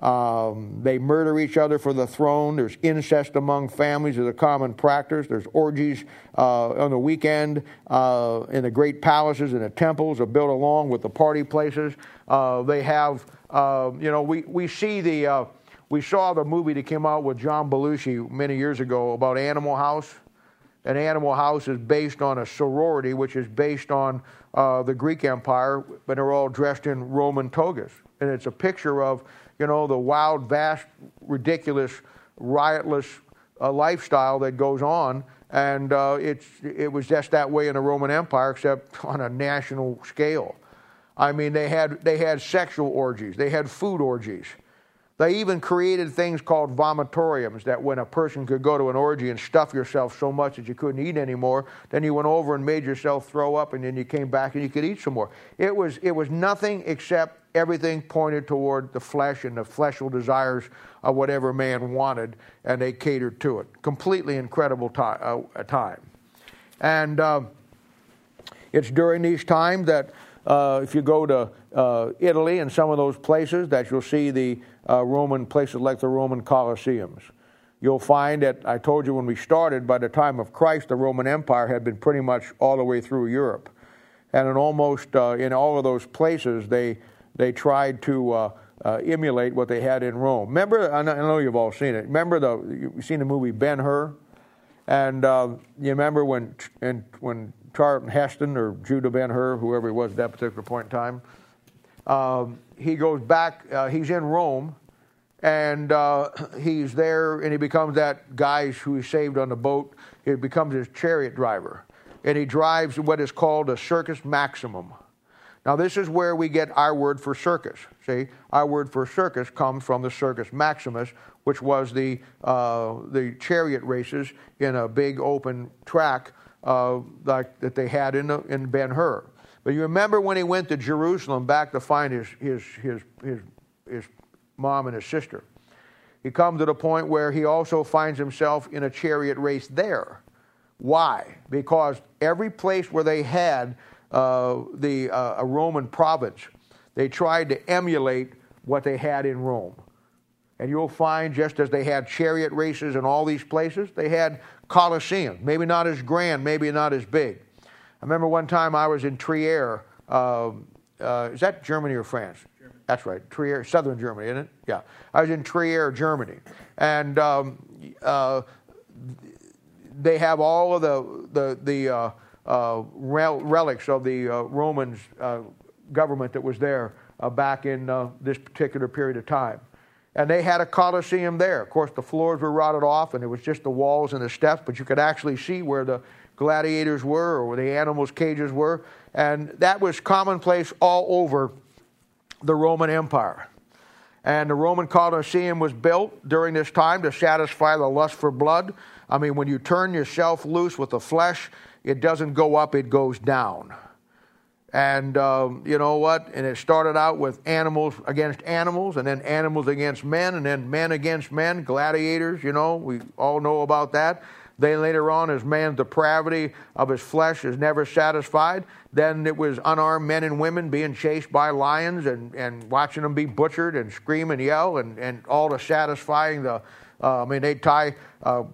Um, they murder each other for the throne. There's incest among families is a common practice. There's orgies uh, on the weekend uh, in the great palaces and the temples are built along with the party places. Uh, they have, uh, you know, we, we see the, uh, we saw the movie that came out with John Belushi many years ago about Animal House. And Animal House is based on a sorority, which is based on uh, the Greek Empire, but they're all dressed in Roman togas. And it's a picture of you know, the wild, vast, ridiculous, riotless uh, lifestyle that goes on. And uh, it's, it was just that way in the Roman Empire, except on a national scale. I mean, they had, they had sexual orgies, they had food orgies. They even created things called vomitoriums that when a person could go to an orgy and stuff yourself so much that you couldn't eat anymore, then you went over and made yourself throw up and then you came back and you could eat some more. It was, it was nothing except everything pointed toward the flesh and the fleshful desires of whatever man wanted, and they catered to it. Completely incredible time. Uh, time. And uh, it's during these times that uh, if you go to uh, Italy and some of those places, that you'll see the uh, Roman places like the Roman Colosseums. You'll find that I told you when we started, by the time of Christ, the Roman Empire had been pretty much all the way through Europe, and in almost uh, in all of those places, they they tried to uh, uh, emulate what they had in Rome. Remember, I know you've all seen it. Remember the you've seen the movie Ben Hur, and you remember when and when Charlton Heston or Judah Ben Hur, whoever he was at that particular point in time, um, he goes back. Uh, he's in Rome, and uh, he's there, and he becomes that guy who he saved on the boat. He becomes his chariot driver, and he drives what is called a circus maximum. Now, this is where we get our word for circus. See, our word for circus comes from the Circus Maximus, which was the, uh, the chariot races in a big open track uh, like, that they had in, in Ben Hur. But you remember when he went to Jerusalem back to find his, his, his, his, his mom and his sister. He comes to the point where he also finds himself in a chariot race there. Why? Because every place where they had uh, the, uh, a Roman province. They tried to emulate what they had in Rome. And you'll find, just as they had chariot races in all these places, they had Colosseum. Maybe not as grand, maybe not as big. I remember one time I was in Trier. Uh, uh, is that Germany or France? Germany. That's right, Trier, southern Germany, isn't it? Yeah. I was in Trier, Germany. And um, uh, they have all of the, the, the uh, uh, rel- relics of the uh, Romans uh, government that was there uh, back in uh, this particular period of time. And they had a coliseum there. Of course, the floors were rotted off, and it was just the walls and the steps, but you could actually see where the gladiators were or where the animals' cages were. And that was commonplace all over the Roman Empire. And the Roman Colosseum was built during this time to satisfy the lust for blood. I mean, when you turn yourself loose with the flesh, it doesn't go up, it goes down. And um, you know what? And it started out with animals against animals, and then animals against men, and then men against men, gladiators, you know, we all know about that. Then later on, as man's depravity of his flesh is never satisfied, then it was unarmed men and women being chased by lions and, and watching them be butchered and scream and yell, and, and all to satisfying the, uh, I mean, they'd tie uh,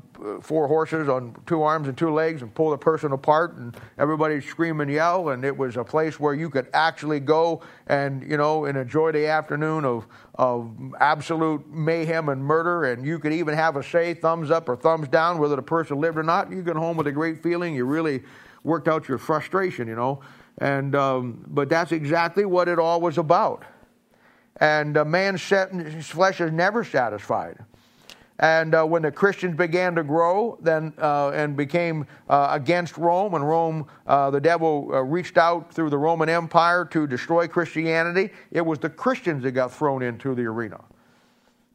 four horses on two arms and two legs and pull the person apart, and everybody scream and yell. And it was a place where you could actually go and, you know, and enjoy the afternoon of, of absolute mayhem and murder. And you could even have a say, thumbs up or thumbs down, whether the person lived or not. You get home with a great feeling. You really worked out your frustration, you know. And um, but that's exactly what it all was about. And a man's flesh is never satisfied. And uh, when the Christians began to grow, then uh, and became uh, against Rome, and Rome, uh, the devil uh, reached out through the Roman Empire to destroy Christianity. It was the Christians that got thrown into the arena,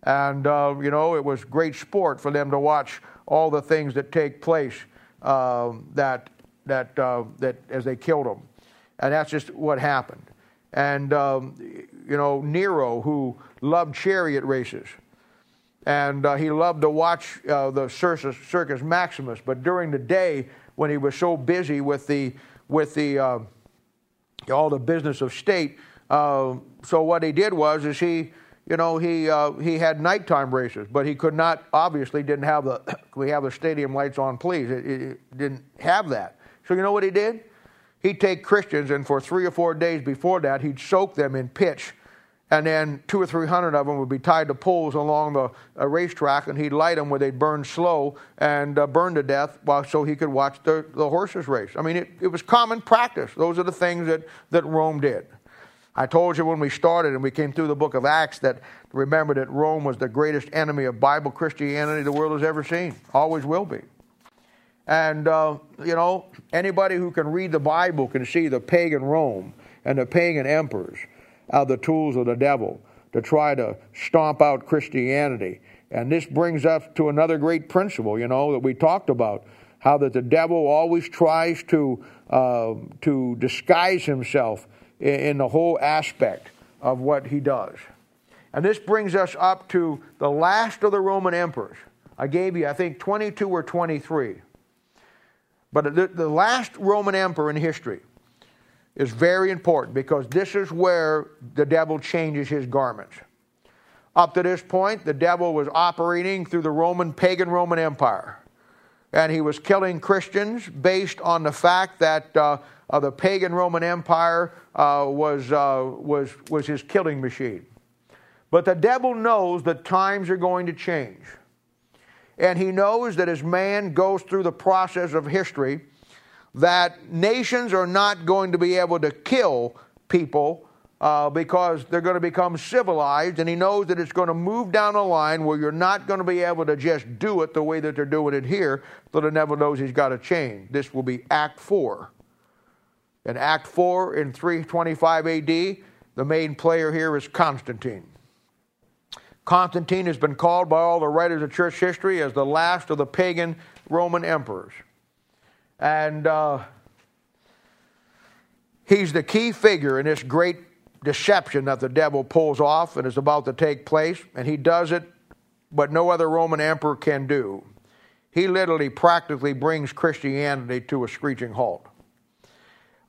and uh, you know it was great sport for them to watch all the things that take place um, that that that as they killed them, and that's just what happened. And um, you know Nero, who loved chariot races and uh, he loved to watch uh, the Circus, Circus, Maximus. But during the day, when he was so busy with the with the uh, all the business of state, uh, so what he did was is he you know, he uh, he had nighttime races, but he could not. Obviously, didn't have the we have the stadium lights on. Please, it, it didn't have that. So you know what he did? He'd take Christians, and for three or four days before that, he'd soak them in pitch and then two or three hundred of them would be tied to poles along the uh, racetrack, and he'd light them where they'd burn slow and uh, burn to death, while, so he could watch the, the horses race. I mean, it, it was common practice. Those are the things that, that Rome did. I told you when we started and we came through the book of Acts that remember that Rome was the greatest enemy of Bible Christianity the world has ever seen, always will be. And, uh, you know, anybody who can read the Bible can see the pagan Rome and the pagan emperors are the tools of the devil to try to stomp out Christianity. And this brings us to another great principle, you know, that we talked about how that the devil always tries to, uh, to disguise himself in, in the whole aspect of what he does. And this brings us up to the last of the Roman emperors. I gave you, I think, 22 or 23. But the, the last Roman emperor in history is very important because this is where the devil changes his garments. Up to this point, the devil was operating through the Roman, pagan Roman Empire. And he was killing Christians based on the fact that uh, uh, the pagan Roman Empire uh, was, uh, was, was his killing machine. But the devil knows that times are going to change. And he knows that as man goes through the process of history, that nations are not going to be able to kill people uh, because they're going to become civilized, and he knows that it's going to move down a line where you're not going to be able to just do it the way that they're doing it here, so the devil knows he's got to change. This will be Act 4. In Act 4 in 325 AD, the main player here is Constantine. Constantine has been called by all the writers of church history as the last of the pagan Roman emperors. And uh, he's the key figure in this great deception that the devil pulls off and is about to take place. And he does it, but no other Roman emperor can do. He literally practically brings Christianity to a screeching halt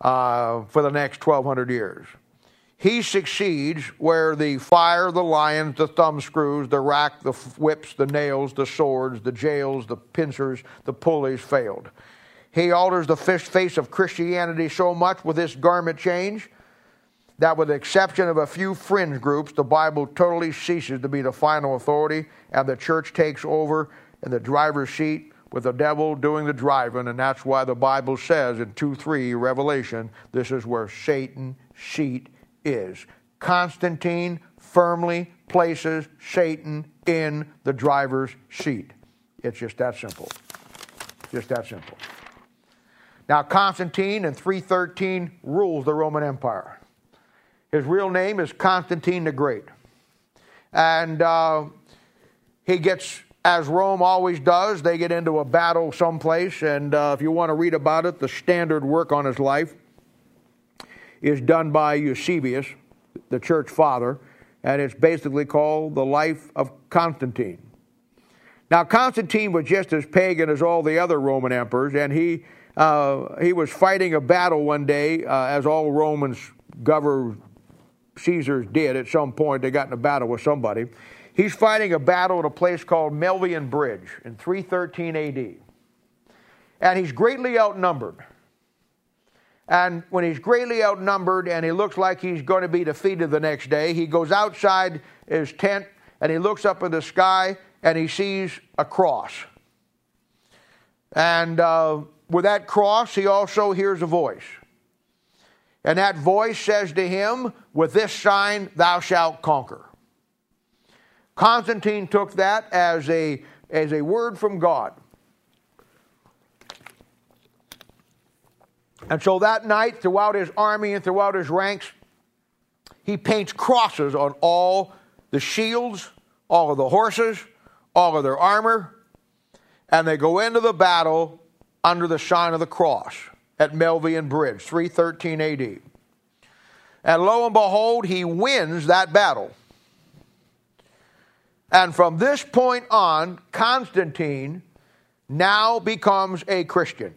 uh, for the next 1,200 years. He succeeds where the fire, the lions, the thumb screws, the rack, the whips, the nails, the swords, the jails, the pincers, the pulleys failed. He alters the face of Christianity so much with this garment change that, with the exception of a few fringe groups, the Bible totally ceases to be the final authority, and the church takes over in the driver's seat with the devil doing the driving. And that's why the Bible says in 2 3, Revelation, this is where Satan's seat is. Constantine firmly places Satan in the driver's seat. It's just that simple. Just that simple. Now, Constantine in 313 rules the Roman Empire. His real name is Constantine the Great. And uh, he gets, as Rome always does, they get into a battle someplace. And uh, if you want to read about it, the standard work on his life is done by Eusebius, the church father. And it's basically called The Life of Constantine. Now, Constantine was just as pagan as all the other Roman emperors, and he uh, he was fighting a battle one day, uh, as all Romans governor Caesars did at some point. They got in a battle with somebody. He's fighting a battle at a place called Milvian Bridge in 313 AD. And he's greatly outnumbered. And when he's greatly outnumbered and he looks like he's going to be defeated the next day, he goes outside his tent and he looks up in the sky and he sees a cross. And uh, with that cross, he also hears a voice. And that voice says to him, With this sign thou shalt conquer. Constantine took that as a, as a word from God. And so that night, throughout his army and throughout his ranks, he paints crosses on all the shields, all of the horses, all of their armor, and they go into the battle under the sign of the cross at Milvian Bridge, 313 AD. And lo and behold, he wins that battle. And from this point on, Constantine now becomes a Christian.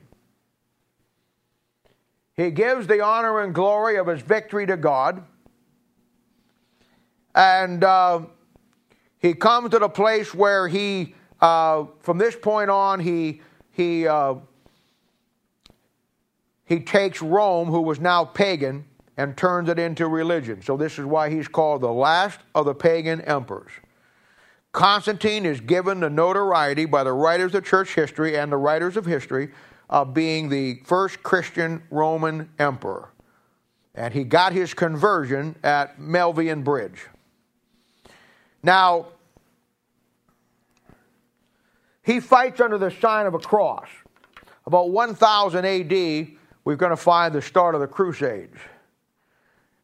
He gives the honor and glory of his victory to God. And uh, he comes to the place where he, uh, from this point on, he, he, uh, he takes Rome, who was now pagan, and turns it into religion. So this is why he's called the last of the pagan emperors. Constantine is given the notoriety by the writers of church history and the writers of history of being the first Christian Roman emperor. And he got his conversion at Milvian Bridge. Now, he fights under the sign of a cross. About 1000 AD, we're going to find the start of the Crusades.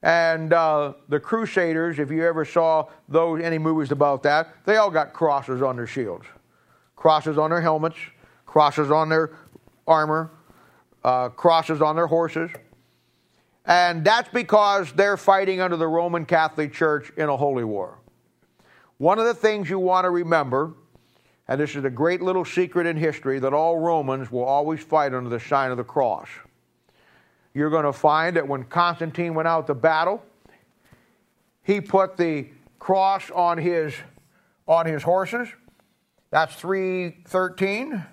And uh, the Crusaders, if you ever saw those any movies about that, they all got crosses on their shields, crosses on their helmets, crosses on their armor, uh, crosses on their horses. And that's because they're fighting under the Roman Catholic Church in a holy war. One of the things you want to remember, and this is a great little secret in history, that all Romans will always fight under the sign of the cross you're going to find that when Constantine went out to battle, he put the cross on his on his horses. That's 313.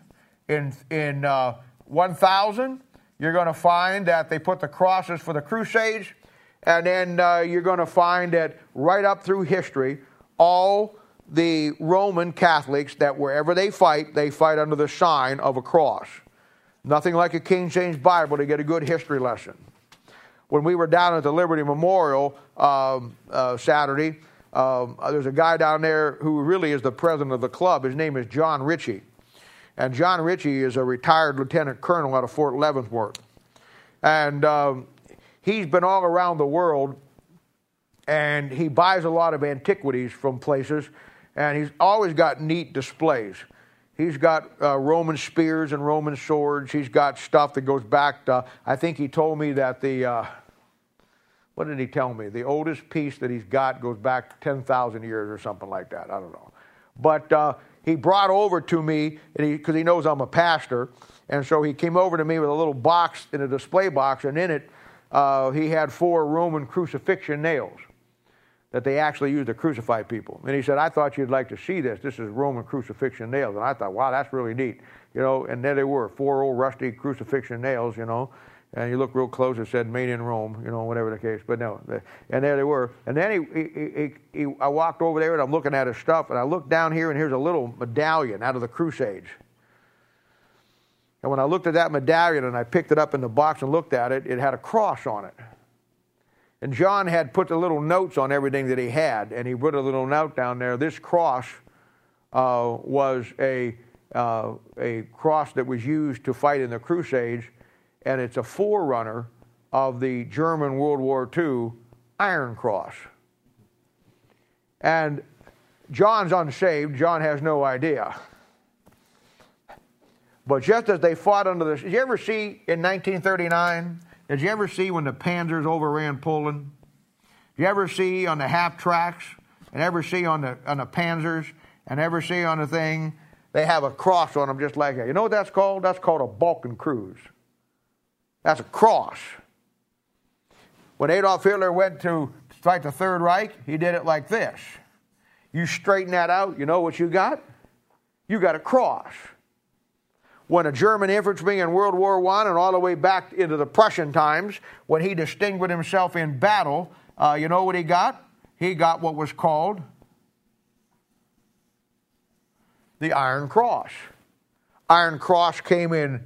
In in uh, 1000, you're going to find that they put the crosses for the Crusades, and then uh, you're going to find that right up through history, all the Roman Catholics that wherever they fight, they fight under the sign of a cross. Nothing like a King James Bible to get a good history lesson. When we were down at the Liberty Memorial um, uh, Saturday, um, there's a guy down there who really is the president of the club. His name is John Ritchie. And John Ritchie is a retired lieutenant colonel out of Fort Leavenworth. And um, he's been all around the world and he buys a lot of antiquities from places and he's always got neat displays. He's got uh, Roman spears and Roman swords. He's got stuff that goes back to, I think he told me that the, uh, what did he tell me? The oldest piece that he's got goes back 10,000 years or something like that. I don't know. But uh, he brought over to me, because he, he, knows I'm a pastor, and so he came over to me with a little box in a display box, and in it, uh, he had four Roman crucifixion nails that they actually used to crucify people. And he said, I thought you'd like to see this. This is Roman crucifixion nails. And I thought, wow, that's really neat. You know, and there they were, four old rusty crucifixion nails, you know. And you look real close, it said made in Rome, you know, whatever the case. But no, and there they were. And then he, he, he, he, I walked over there and I'm looking at his stuff, and I looked down here, and here's a little medallion out of the Crusades. And when I looked at that medallion and I picked it up in the box and looked at it, it had a cross on it. And John had put the little notes on everything that he had, and he put a little note down there. This cross uh, was a, uh, a cross that was used to fight in the Crusades, and it's a forerunner of the German World War II Iron Cross. And John's unsaved, John has no idea. But just as they fought under the. Did you ever see in 1939 did you ever see when the Panzers overran Poland? Did you ever see on the half tracks and ever see on the on the Panzers and ever see on the thing they have a cross on them just like that? You know what that's called? That's called a Balkan Kreuz. That's a cross. When Adolf Hitler went to fight the Third Reich, he did it like this. You straighten that out, you know what you got? You got a cross when a German infantryman in World War I and all the way back into the Prussian times, when he distinguished himself in battle, uh, you know what he got? He got what was called the Iron Cross. Iron Cross came in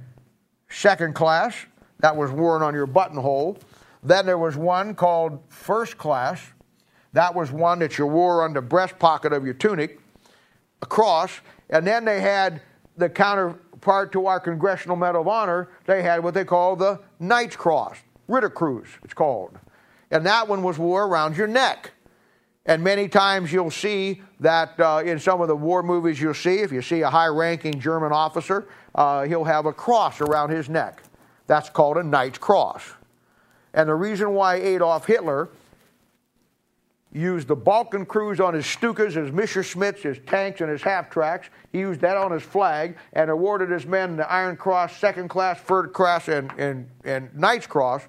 second class, that was worn on your buttonhole. Then there was one called first class, that was one that you wore on the breast pocket of your tunic, a cross. And then they had the counter part to our Congressional Medal of Honor, they had what they call the Knight's Cross, Ritterkreuz, it's called. And that one was wore around your neck. And many times you'll see that uh, in some of the war movies you'll see, if you see a high ranking German officer, uh, he'll have a cross around his neck. That's called a Knight's Cross. And the reason why Adolf Hitler used the Balkan Kreuz on his Stukas, his Messerschmitts, his tanks, and his half tracks. He used that on his flag and awarded his men the Iron Cross, Second Class, Third Cross, and, and, and Knight's Cross,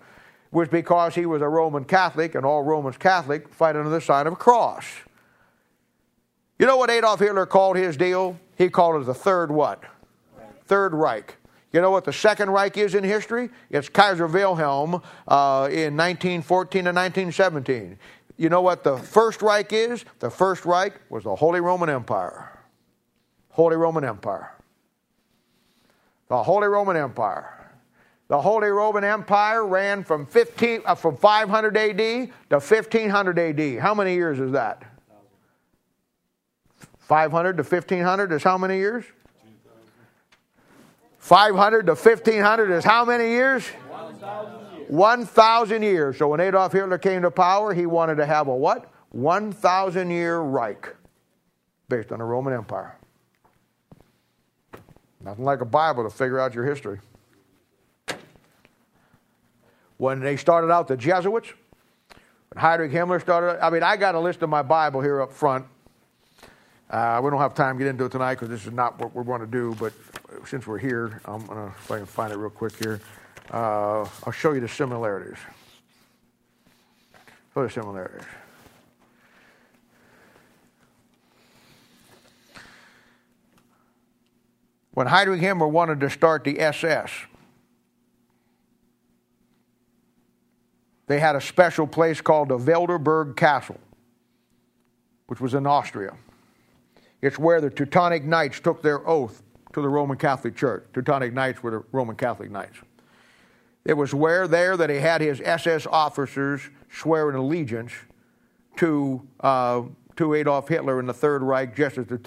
was because he was a Roman Catholic, and all Romans Catholic fight under the sign of a cross. You know what Adolf Hitler called his deal? He called it the Third what? Third Reich. You know what the Second Reich is in history? It's Kaiser Wilhelm uh, in 1914 and 1917. You know what the First Reich is? The First Reich was the Holy Roman Empire. Holy Roman Empire. The Holy Roman Empire. The Holy Roman Empire ran from 15 uh, from 500 AD to 1500 AD. How many years is that? 500 to 1500 is how many years? 500 to 1500 is how many years? 1,000 years. So when Adolf Hitler came to power, he wanted to have a what? 1,000 year Reich based on the Roman Empire. Nothing like a Bible to figure out your history. When they started out, the Jesuits, when Heinrich Himmler started, I mean, I got a list of my Bible here up front. Uh, we don't have time to get into it tonight because this is not what we're going to do, but since we're here, I'm going to, find it real quick here, uh, I'll show you the similarities. Show the similarities. When Heinrich Himmler wanted to start the SS, they had a special place called the Wewelsburg Castle, which was in Austria. It's where the Teutonic Knights took their oath to the Roman Catholic Church. Teutonic Knights were the Roman Catholic Knights. It was where there that he had his SS officers swear an allegiance to, uh, to Adolf Hitler in the Third Reich, just as the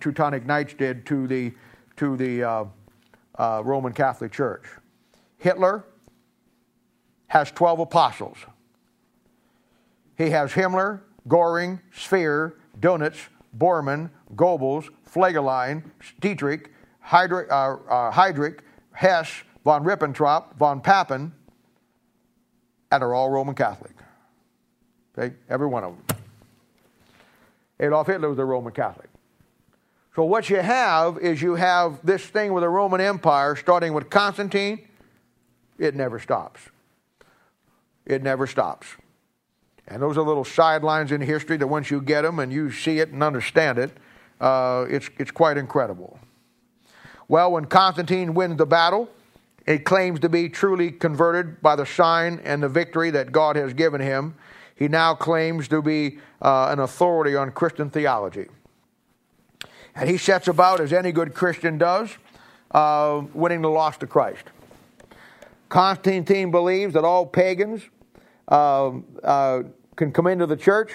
Teutonic Knights did to the, to the uh, uh, Roman Catholic Church. Hitler has 12 apostles. He has Himmler, Goring, Speer, Dönitz, Bormann, Goebbels, Fegelein, Dietrich, Heydrich, uh, uh, Heydrich, Hess, von Ribbentrop, von Papen, and are all Roman Catholic. Okay, every one of them. Adolf Hitler was a Roman Catholic. So what you have is you have this thing with the Roman Empire, starting with Constantine. It never stops. It never stops. And those are little sidelines in history that once you get them and you see it and understand it, uh, it's, it's quite incredible. Well, when Constantine wins the battle, he claims to be truly converted by the sign and the victory that God has given him. He now claims to be uh, an authority on Christian theology. And he sets about, as any good Christian does, uh, winning the lost to Christ. Constantine believes that all pagans uh, uh, can come into the church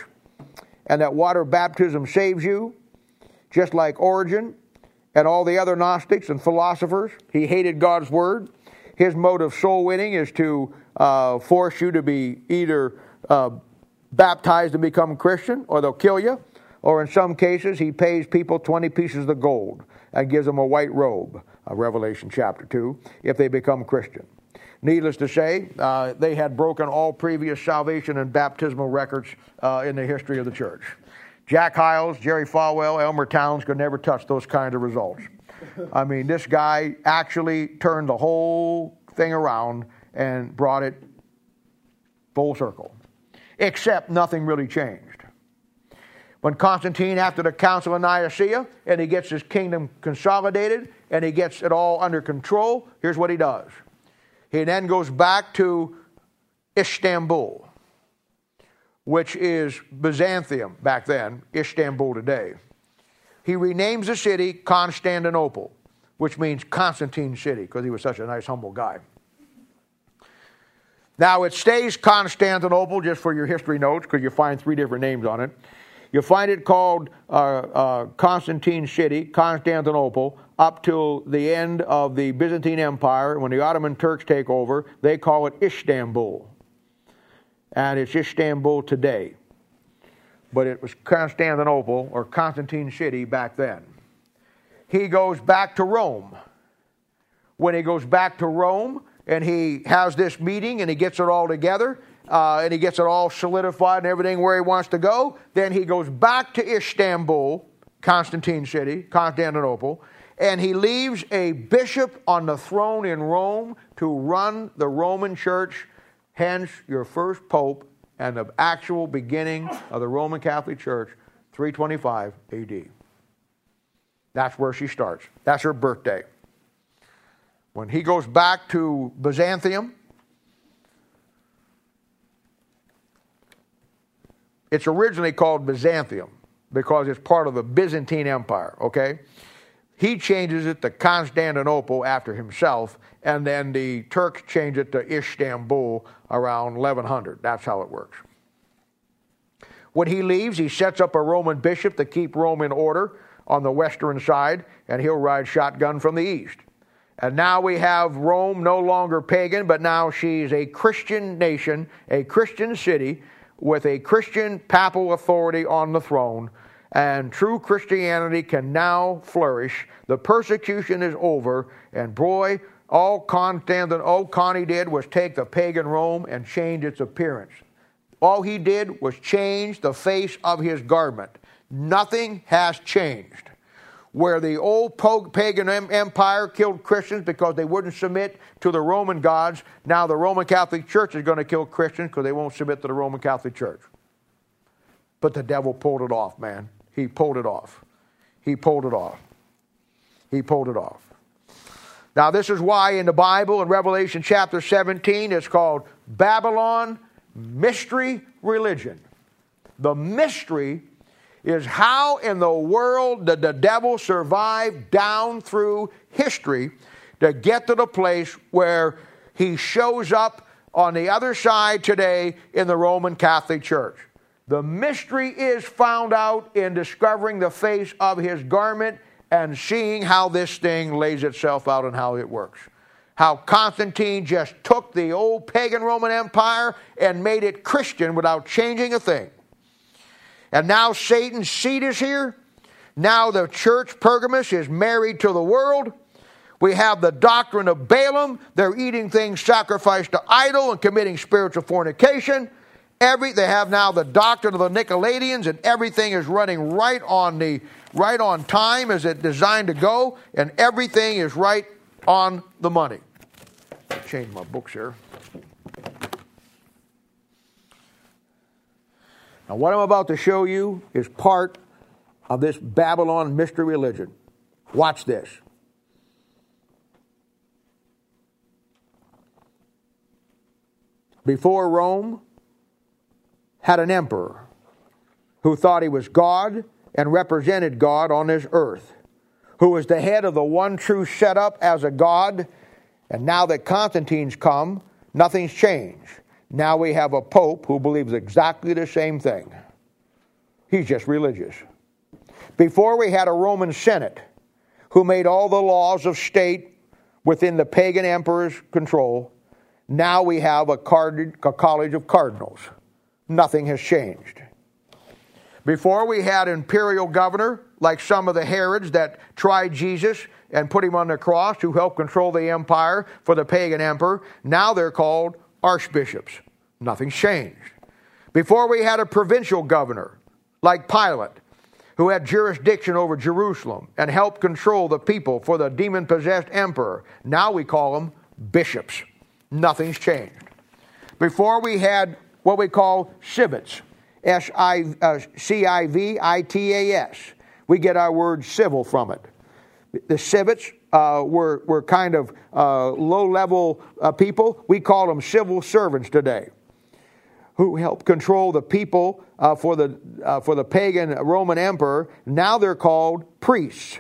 and that water baptism saves you, just like Origen and all the other Gnostics and philosophers. He hated God's word. His mode of soul winning is to uh, force you to be either uh, baptized and become Christian, or they'll kill you, or in some cases, he pays people 20 pieces of gold and gives them a white robe, uh, Revelation chapter 2, if they become Christian. Needless to say, uh, they had broken all previous salvation and baptismal records uh, in the history of the church. Jack Hyles, Jerry Falwell, Elmer Towns could never touch those kinds of results. I mean, this guy actually turned the whole thing around and brought it full circle. Except nothing really changed. When Constantine, after the Council of Nicaea, and he gets his kingdom consolidated and he gets it all under control, here's what he does. He then goes back to Istanbul which is Byzantium back then, Istanbul today. He renames the city Constantinople, which means Constantine City, because he was such a nice, humble guy. Now, it stays Constantinople, just for your history notes, because you find three different names on it. You find it called uh, uh, Constantine City, Constantinople, up till the end of the Byzantine Empire. When the Ottoman Turks take over, they call it Istanbul and it's Istanbul today. But it was Constantinople or Constantine City back then. He goes back to Rome. When he goes back to Rome and he has this meeting and he gets it all together uh, and he gets it all solidified and everything where he wants to go, then he goes back to Istanbul, Constantine City, Constantinople, and he leaves a bishop on the throne in Rome to run the Roman church Hence, your first pope and the actual beginning of the Roman Catholic Church 325 AD. That's where she starts. That's her birthday. When he goes back to Byzantium, it's originally called Byzantium because it's part of the Byzantine Empire, okay? He changes it to Constantinople after himself, and then the Turks change it to Istanbul around 1100. That's how it works. When he leaves, he sets up a Roman bishop to keep Rome in order on the western side, and he'll ride shotgun from the east. And now we have Rome no longer pagan, but now she's a Christian nation, a Christian city with a Christian papal authority on the throne. And true Christianity can now flourish. The persecution is over, and boy, all Constantine, all Connie did was take the pagan Rome and change its appearance. All he did was change the face of his garment. Nothing has changed. Where the old pagan empire killed Christians because they wouldn't submit to the Roman gods, now the Roman Catholic Church is going to kill Christians because they won't submit to the Roman Catholic Church. But the devil pulled it off, man. He pulled it off. He pulled it off. He pulled it off. Now, this is why in the Bible, in Revelation chapter 17, it's called Babylon Mystery Religion. The mystery is how in the world did the devil survive down through history to get to the place where he shows up on the other side today in the Roman Catholic Church. The mystery is found out in discovering the face of his garment and seeing how this thing lays itself out and how it works. How Constantine just took the old pagan Roman Empire and made it Christian without changing a thing. And now Satan's seat is here. Now the church, Pergamus, is married to the world. We have the doctrine of Balaam. They're eating things sacrificed to idol and committing spiritual fornication. Every, they have now the doctrine of the Nicolaitans, and everything is running right on the right on time as it designed to go, and everything is right on the money. Change my books here. Now, what I'm about to show you is part of this Babylon mystery religion. Watch this. Before Rome had an emperor who thought he was God and represented God on this earth, who was the head of the one true setup as a God. And now that Constantine's come, nothing's changed. Now we have a pope who believes exactly the same thing. He's just religious. Before we had a Roman Senate who made all the laws of state within the pagan emperor's control. Now we have a, card- a college of cardinals. Nothing has changed. Before we had imperial governor, like some of the Herods that tried Jesus and put him on the cross to help control the empire for the pagan emperor. Now they're called archbishops. Nothing's changed. Before we had a provincial governor like Pilate, who had jurisdiction over Jerusalem and helped control the people for the demon possessed emperor. Now we call them bishops. Nothing's changed. Before we had what we call civits, S I uh, C I V I T A S. We get our word civil from it. The civits uh, were, were kind of uh, low level uh, people. We call them civil servants today who helped control the people uh, for, the, uh, for the pagan Roman emperor. Now they're called priests.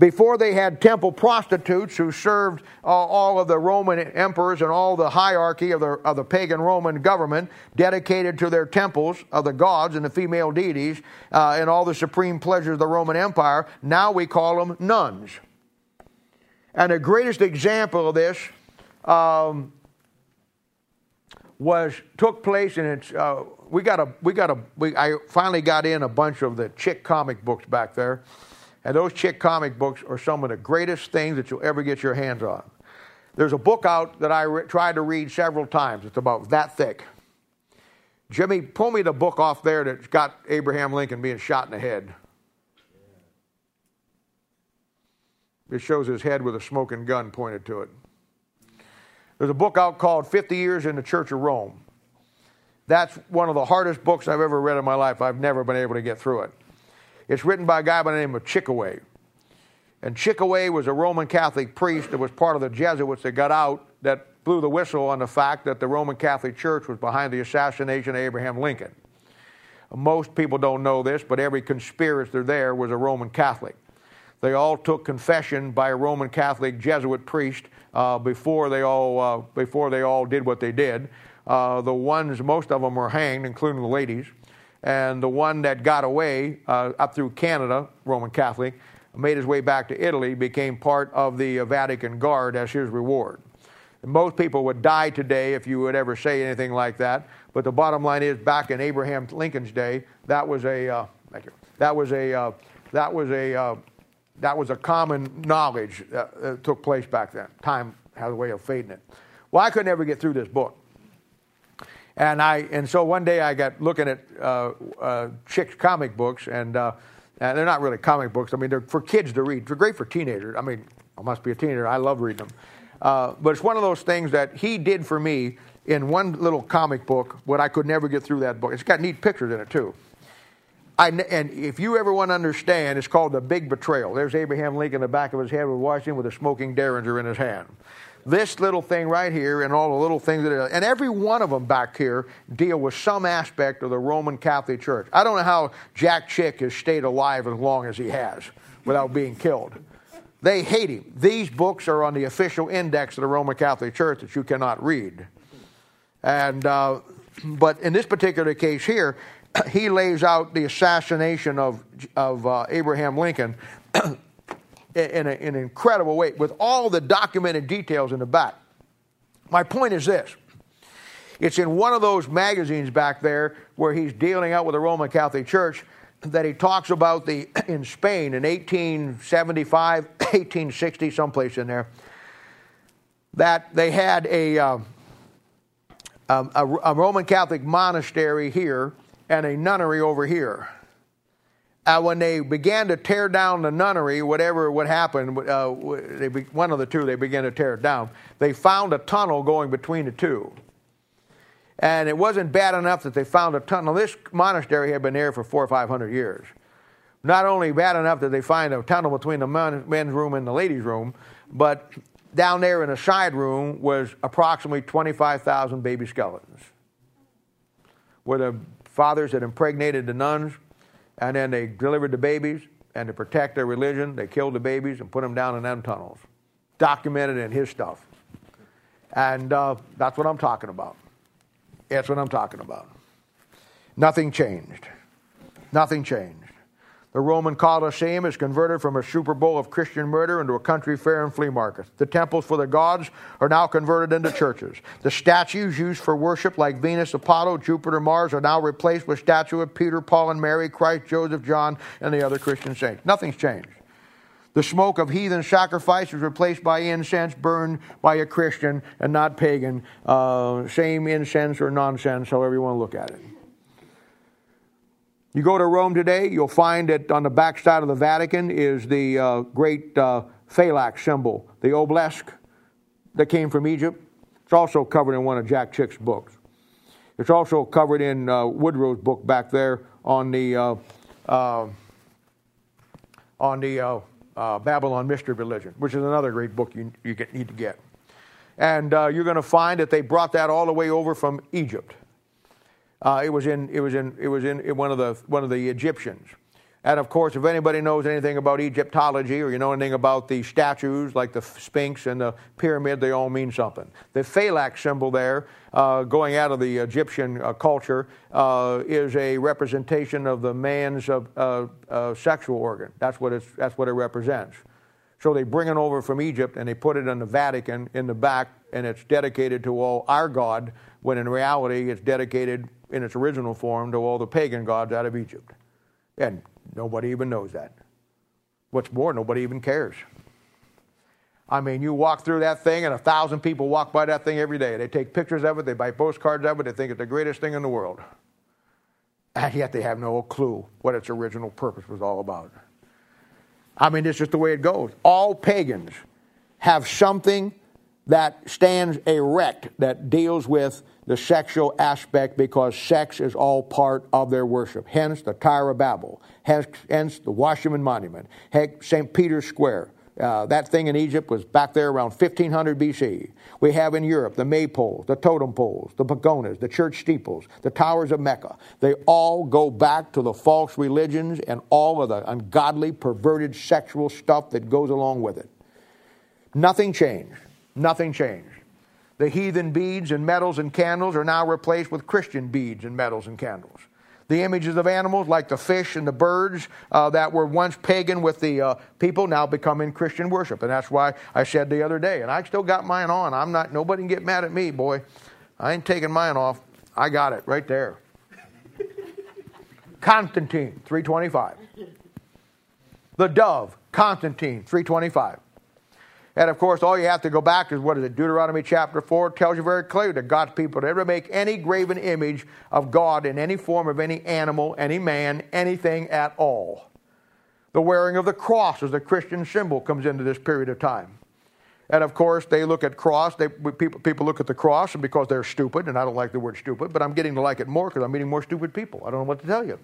Before they had temple prostitutes who served uh, all of the Roman emperors and all the hierarchy of the, of the pagan Roman government, dedicated to their temples of the gods and the female deities uh, and all the supreme pleasures of the Roman Empire. Now we call them nuns. And the greatest example of this um, was took place, and it's uh, we got a we got a we, I finally got in a bunch of the chick comic books back there, and those chick comic books are some of the greatest things that you'll ever get your hands on. There's a book out that I re- tried to read several times. It's about that thick. Jimmy, pull me the book off there that's got Abraham Lincoln being shot in the head. It shows his head with a smoking gun pointed to it. There's a book out called 50 Years in the Church of Rome. That's one of the hardest books I've ever read in my life. I've never been able to get through it. It's written by a guy by the name of Chiniquy. And Chiniquy was a Roman Catholic priest that was part of the Jesuits that got out that blew the whistle on the fact that the Roman Catholic Church was behind the assassination of Abraham Lincoln. Most people don't know this, but every conspirator there was a Roman Catholic. They all took confession by a Roman Catholic Jesuit priest uh, before they all uh, before they all did what they did. Uh, the ones, most of them were hanged, including the ladies, and the one that got away uh, up through Canada, Roman Catholic, made his way back to Italy, became part of the Vatican Guard as his reward. Most people would die today if you would ever say anything like that. But the bottom line is, back in Abraham Lincoln's day, that was a uh, thank you. That was a uh, that was a uh, that was a common knowledge that, that, took place back then. Time has a way of fading it. Well, I could never get through this book, and I and so one day I got looking at uh, uh, chicks comic books, and, uh, and they're not really comic books. I mean, they're for kids to read. They're great for teenagers. I mean, I must be a teenager. I love reading them. Uh, but it's one of those things that he did for me in one little comic book, what I could never get through that book. It's got neat pictures in it, too. I, and if you ever want to understand, it's called The Big Betrayal. There's Abraham Lincoln in the back of his head with Washington with a smoking derringer in his hand. This little thing right here and all the little things that and every one of them back here deal with some aspect of the Roman Catholic Church. I don't know how Jack Chick has stayed alive as long as he has without being killed. They hate him. These books are on the official index of the Roman Catholic Church that you cannot read. And, uh, but in this particular case here, he lays out the assassination of, of uh, Abraham Lincoln in, a, in an incredible way with all the documented details in the back. My point is this it's in one of those magazines back there where he's dealing out with the Roman Catholic Church that he talks about the in Spain in 1875, 1860, someplace in there, that they had a, uh, a, a Roman Catholic monastery here and a nunnery over here. Uh, when they began to tear down the nunnery, whatever would happen, uh, they, one of the two, they began to tear it down. They found a tunnel going between the two. And it wasn't bad enough that they found a tunnel. This monastery had been there for four or five hundred years. Not only bad enough that they find a tunnel between the men's room and the ladies' room, but down there in a side room was approximately 25,000 baby skeletons. Where the fathers had impregnated the nuns, and then they delivered the babies, and to protect their religion, they killed the babies and put them down in them tunnels. Documented in his stuff. And uh, that's what I'm talking about. That's what I'm talking about. Nothing changed. Nothing changed. The Roman Colosseum is converted from a Super Bowl of Christian murder into a country fair and flea market. The temples for the gods are now converted into churches. The statues used for worship, like Venus, Apollo, Jupiter, Mars, are now replaced with statues of Peter, Paul, and Mary, Christ, Joseph, John, and the other Christian saints. Nothing's changed. The smoke of heathen sacrifice is replaced by incense burned by a Christian and not pagan. Uh, same incense or nonsense, however you want to look at it. You go to Rome today, you'll find that on the backside of the Vatican is the uh, great uh, phalanx symbol, the obelisk that came from Egypt. It's also covered in one of Jack Chick's books. It's also covered in uh, Woodrow's book back there on the uh, uh, on the uh, Babylon Mystery Religion, which is another great book you, you get, need to get. And you're going to find that they brought that all the way over from Egypt. Uh, it was in it was in it was in, in one of the one of the Egyptians. And of course, if anybody knows anything about Egyptology or you know anything about the statues like the Sphinx and the pyramid, they all mean something. The phalanx symbol there, uh, going out of the Egyptian uh, culture, uh, is a representation of the man's uh, uh, sexual organ. That's what, it's, that's what it represents. So they bring it over from Egypt and they put it in the Vatican in the back, and it's dedicated to all our God, when in reality it's dedicated in its original form to all the pagan gods out of Egypt. And nobody even knows that. What's more, nobody even cares. I mean, you walk through that thing, and a thousand people walk by that thing every day. They take pictures of it, they buy postcards of it, they think it's the greatest thing in the world. And yet they have no clue what its original purpose was all about. I mean, it's just the way it goes. All pagans have something that stands erect, that deals with the sexual aspect because sex is all part of their worship. Hence the Tower of Babel, hence, hence the Washington Monument, St. Peter's Square. Uh, that thing in Egypt was back there around 1500 BC. We have in Europe the maypoles, the totem poles, the pagodas, the church steeples, the towers of Mecca. They all go back to the false religions and all of the ungodly, perverted sexual stuff that goes along with it. Nothing changed. Nothing changed. The heathen beads and medals and candles are now replaced with Christian beads and medals and candles. The images of animals, like the fish and the birds uh, that were once pagan with the uh, people, now become in Christian worship. And that's why I said the other day, and I still got mine on. I'm not, nobody can get mad at me, boy. I ain't taking mine off. I got it right there. Constantine, 325. The dove, Constantine, 325. And of course, all you have to go back is what is it? Deuteronomy chapter 4 tells you very clearly that God's people never make any graven image of God in any form of any animal, any man, anything at all. The wearing of the cross as a Christian symbol comes into this period of time. And of course, they look at cross. They, people, people look at the cross, and because they're stupid, and I don't like the word stupid, but I'm getting to like it more because I'm meeting more stupid people. I don't know what to tell you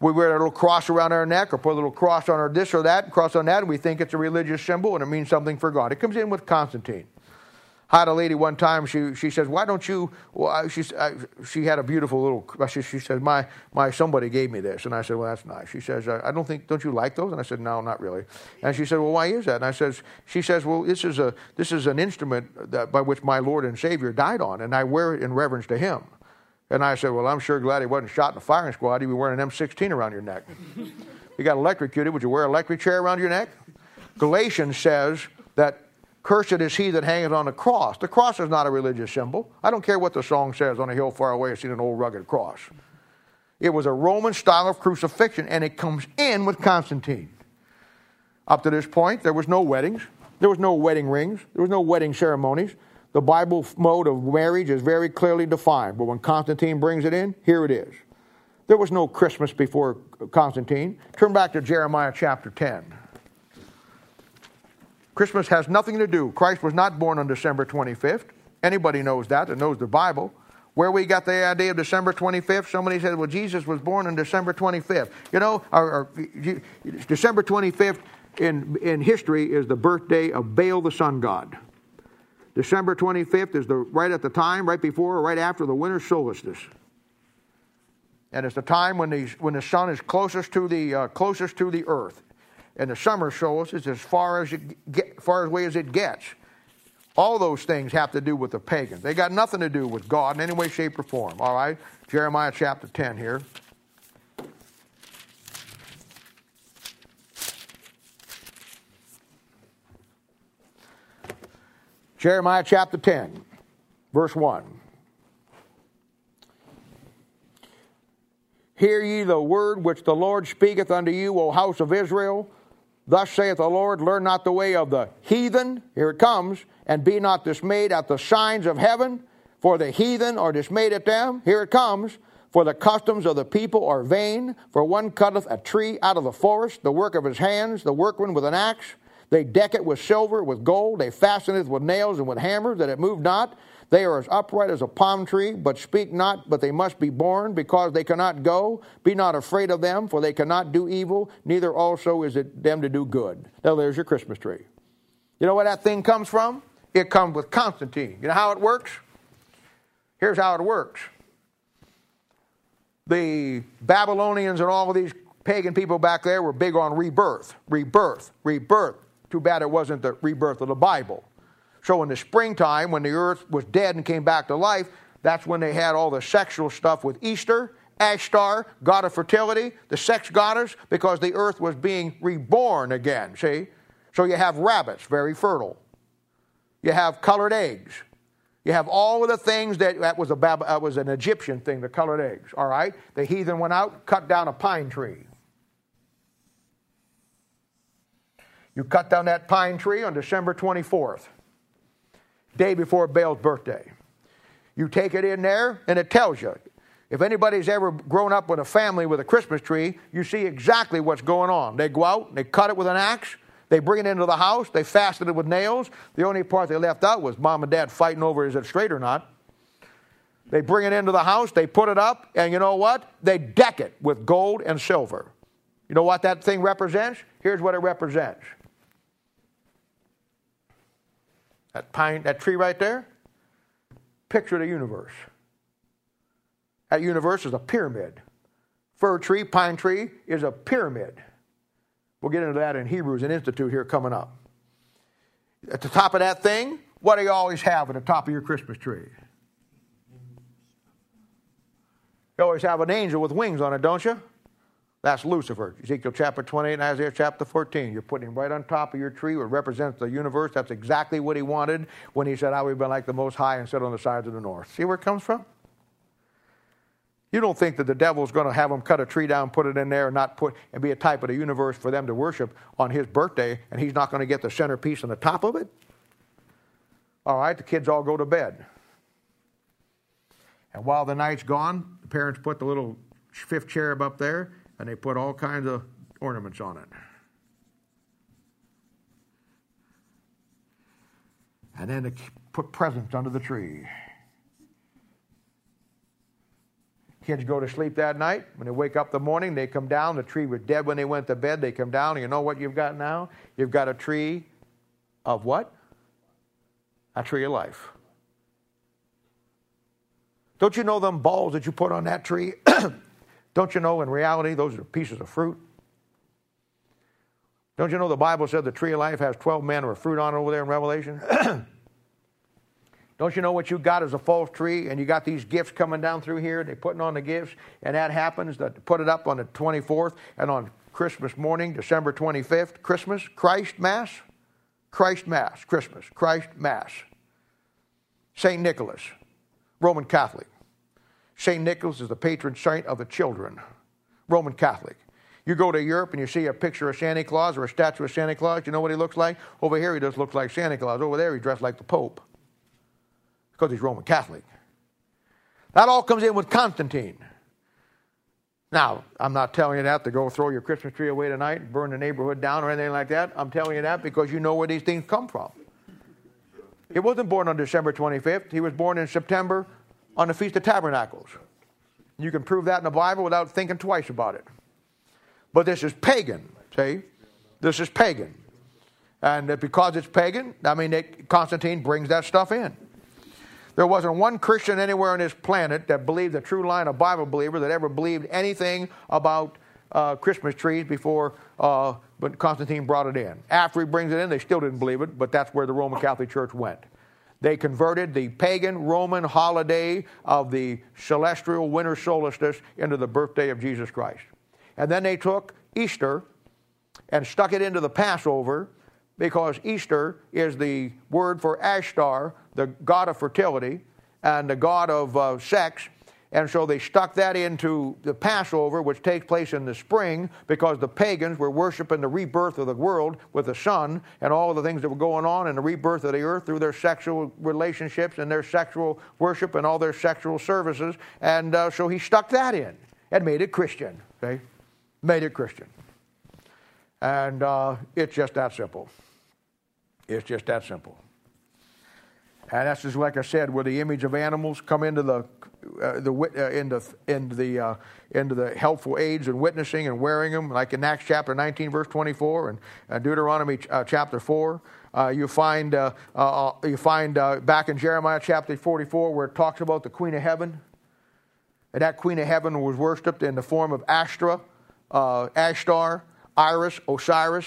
we wear a little cross around our neck or put a little cross on our this or that, cross on that, and we think it's a religious symbol and it means something for God. It comes in with Constantine. I had a lady one time. She she says, "Why don't you?" Well, she I, she had a beautiful little. She, she says, "My my somebody gave me this," and I said, "Well, that's nice." She says, "I don't think. Don't you like those?" And I said, "No, not really." And she said, "Well, why is that?" And I says, "She says, well, this is a this is an instrument that, by which my Lord and Savior died on, and I wear it in reverence to Him." And I said, Well, I'm sure glad he wasn't shot in a firing squad. He'd be wearing an M16 around your neck. you got electrocuted. Would you wear an electric chair around your neck? Galatians says that cursed is he that hangeth on the cross. The cross is not a religious symbol. I don't care what the song says, on a hill far away, I've seen an old rugged cross. It was a Roman style of crucifixion, and it comes in with Constantine. Up to this point, there was no weddings, there was no wedding rings, there was no wedding ceremonies the Bible mode of marriage is very clearly defined, but when Constantine brings it in, here it is. There was no Christmas before Constantine. Turn back to Jeremiah chapter 10. Christmas has nothing to do. Christ was not born on December 25th. Anybody knows that, that knows the Bible. Where we got the idea of December 25th, somebody said, well, Jesus was born on December 25th. You know, or, or, December 25th in, in history is the birthday of Baal the sun god. December 25th is the right at the time, right before or right after the winter solstice. And it's the time when the, when the sun is closest to the, uh, closest to the earth. And the summer solstice is as far as, it get, far away as it gets. All those things have to do with the pagans. They got nothing to do with God in any way, shape, or form. All right? Jeremiah chapter 10 here. Jeremiah chapter 10, verse 1. Hear ye the word which the Lord speaketh unto you, O house of Israel. Thus saith the Lord, learn not the way of the heathen, here it comes, and be not dismayed at the signs of heaven, for the heathen are dismayed at them, here it comes. For the customs of the people are vain, for one cutteth a tree out of the forest, the work of his hands, the workman with an axe. They deck it with silver, with gold. They fasten it with nails and with hammers, that it move not. They are as upright as a palm tree, but speak not, but they must be born, because they cannot go. Be not afraid of them, for they cannot do evil, neither also is it them to do good. Now there's your Christmas tree. You know where that thing comes from? It comes with Constantine. You know how it works? Here's how it works. The Babylonians and all of these pagan people back there were big on rebirth, rebirth, rebirth. Too bad it wasn't the rebirth of the Bible. So in the springtime, when the earth was dead and came back to life, that's when they had all the sexual stuff with Easter, Ashtar, god of fertility, the sex goddess, because the earth was being reborn again, see? So you have rabbits, very fertile. You have colored eggs. You have all of the things that, that was, a, that was an Egyptian thing, the colored eggs, all right? The heathen went out, cut down a pine tree. You cut down that pine tree on December 24th, day before Baal's birthday. You take it in there, and it tells you. If anybody's ever grown up with a family with a Christmas tree, you see exactly what's going on. They go out, they cut it with an axe, They bring it into the house. They fastened it with nails. The only part they left out was mom and dad fighting over is it straight or not. They bring it into the house. They put it up. And you know what? They deck it with gold and silver. You know what that thing represents? Here's what it represents. That pine, that tree right there, picture the universe. That universe is a pyramid. Fir tree, pine tree is a pyramid. We'll get into that in Hebrews and Institute here coming up. At the top of that thing, what do you always have at the top of your Christmas tree? You always have an angel with wings on it, don't you? That's Lucifer. Ezekiel chapter 28 and Isaiah chapter 14. You're putting him right on top of your tree, which represents the universe. That's exactly what he wanted when he said, I would be like the Most High and sit on the sides of the north. See where it comes from? You don't think that the devil's going to have them cut a tree down, put it in there, and not put and be a type of the universe for them to worship on his birthday, and he's not going to get the centerpiece on the top of it? All right, the kids all go to bed. And while the night's gone, the parents put the little fifth cherub up there, and they put all kinds of ornaments on it. And then they put presents under the tree. Kids go to sleep that night. When they wake up the morning, they come down. The tree was dead when they went to bed. They come down, and you know what you've got now? You've got a tree of what? A tree of life. Don't you know them balls that you put on that tree? Don't you know in reality those are pieces of fruit? Don't you know the Bible said the tree of life has 12 manner of fruit on it over there in Revelation? Don't you know what you got is a false tree and you got these gifts coming down through here? They're putting on the gifts, and that happens that put it up on the 24th and on Christmas morning, December 25th, Christmas, Christ Mass, Christ Mass, Christmas, Christ Mass. St. Nicholas, Roman Catholic. St. Nicholas is the patron saint of the children, Roman Catholic. You go to Europe and you see a picture of Santa Claus or a statue of Santa Claus, you know what he looks like? Over here, he just looks like Santa Claus. Over there, he dressed like the Pope because he's Roman Catholic. That all comes in with Constantine. Now, I'm not telling you that to go throw your Christmas tree away tonight, and burn the neighborhood down, or anything like that. I'm telling you that because you know where these things come from. He wasn't born on December 25th. He was born in September on the Feast of Tabernacles. You can prove that in the Bible without thinking twice about it. But this is pagan, see? This is pagan. And because it's pagan, I mean, it, Constantine brings that stuff in. There wasn't one Christian anywhere on this planet that believed the true line of Bible believer that ever believed anything about uh, Christmas trees before uh, Constantine brought it in. After he brings it in, they still didn't believe it, but that's where the Roman Catholic Church went. They converted the pagan Roman holiday of the celestial winter solstice into the birthday of Jesus Christ. And then they took Easter and stuck it into the Passover because Easter is the word for Ashtar, the god of fertility and the god of uh, sex. And so they stuck that into the Passover, which takes place in the spring, because the pagans were worshiping the rebirth of the world with the sun and all of the things that were going on in the rebirth of the earth through their sexual relationships and their sexual worship and all their sexual services. And uh, so he stuck that in and made it Christian. Okay? Made it Christian. And uh, it's just that simple. It's just that simple. And that's just like I said, where the image of animals come into the uh, the uh, into into the uh, into the helpful aids and witnessing and wearing them, like in Acts chapter 19, verse 24, and uh, Deuteronomy uh, chapter 4. Uh, you find you find back in Jeremiah chapter 44 where it talks about the Queen of Heaven, and that Queen of Heaven was worshipped in the form of Ashtra, Ashtar, Iris, Osiris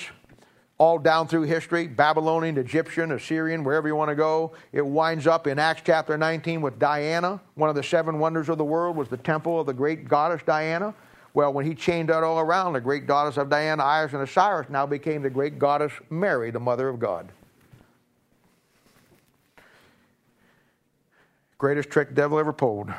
all down through history Babylonian, Egyptian, Assyrian, wherever you want to go. It winds up in Acts chapter 19 with Diana. One of the seven wonders of the world was the temple of the great goddess Diana. Well, when he chained that all around, the great goddess of Diana, Iris, and Osiris now became the great goddess Mary, the mother of God. Greatest trick the devil ever pulled.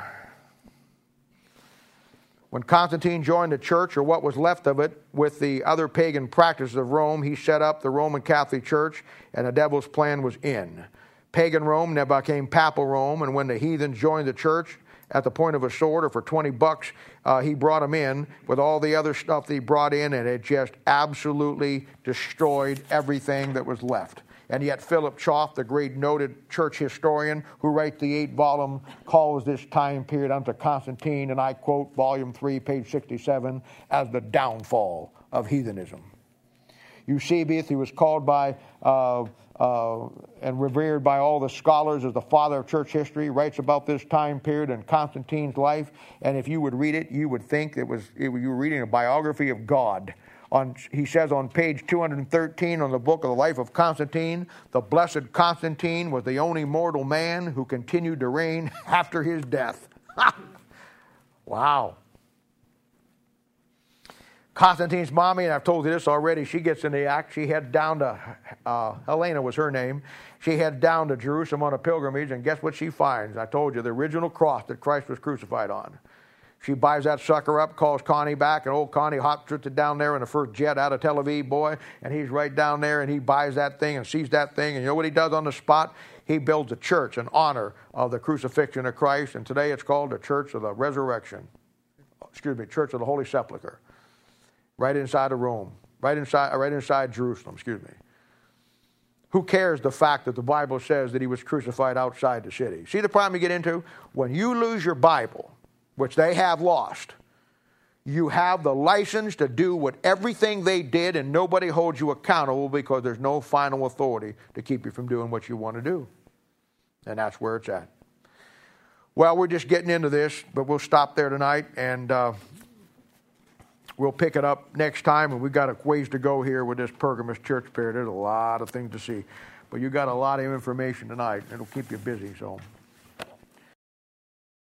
When Constantine joined the church, or what was left of it, with the other pagan practices of Rome, he set up the Roman Catholic Church, and the devil's plan was in. Pagan Rome now became papal Rome, and when the heathen joined the church at the point of a sword or for 20 bucks, uh, he brought them in with all the other stuff that he brought in, and it just absolutely destroyed everything that was left. And yet, Philip Schaff, the great noted church historian who writes the eight volume, calls this time period unto Constantine, and I quote volume 3, page 67, as the downfall of heathenism. Eusebius, he was called by uh, uh, and revered by all the scholars as the father of church history, writes about this time period and Constantine's life. And if you would read it, you would think it was, it, you were reading a biography of God. On, he says on page 213 on the book of the life of Constantine, the blessed Constantine was the only mortal man who continued to reign after his death. wow. Constantine's mommy, and I've told you this already, she gets in the act. She heads down to, uh, Helena was her name. She heads down to Jerusalem on a pilgrimage, and guess what she finds? I told you, the original cross that Christ was crucified on. She buys that sucker up, calls Connie back, and old Connie hops it down there in the first jet out of Tel Aviv, boy, and he's right down there, and he buys that thing and sees that thing, and you know what he does on the spot? He builds a church in honor of the crucifixion of Christ, and today it's called the Church of the Resurrection. Excuse me, Church of the Holy Sepulchre right inside of Rome, right inside, right inside Jerusalem, excuse me. Who cares the fact that the Bible says that he was crucified outside the city? See the problem you get into? When you lose your Bible, which they have lost, you have the license to do what everything they did, and nobody holds you accountable because there's no final authority to keep you from doing what you want to do. And that's where it's at. Well, we're just getting into this, but we'll stop there tonight. And uh, we'll pick it up next time, and we've got a ways to go here with this Pergamus church period. There's a lot of things to see. But you got a lot of information tonight. It'll keep you busy, so.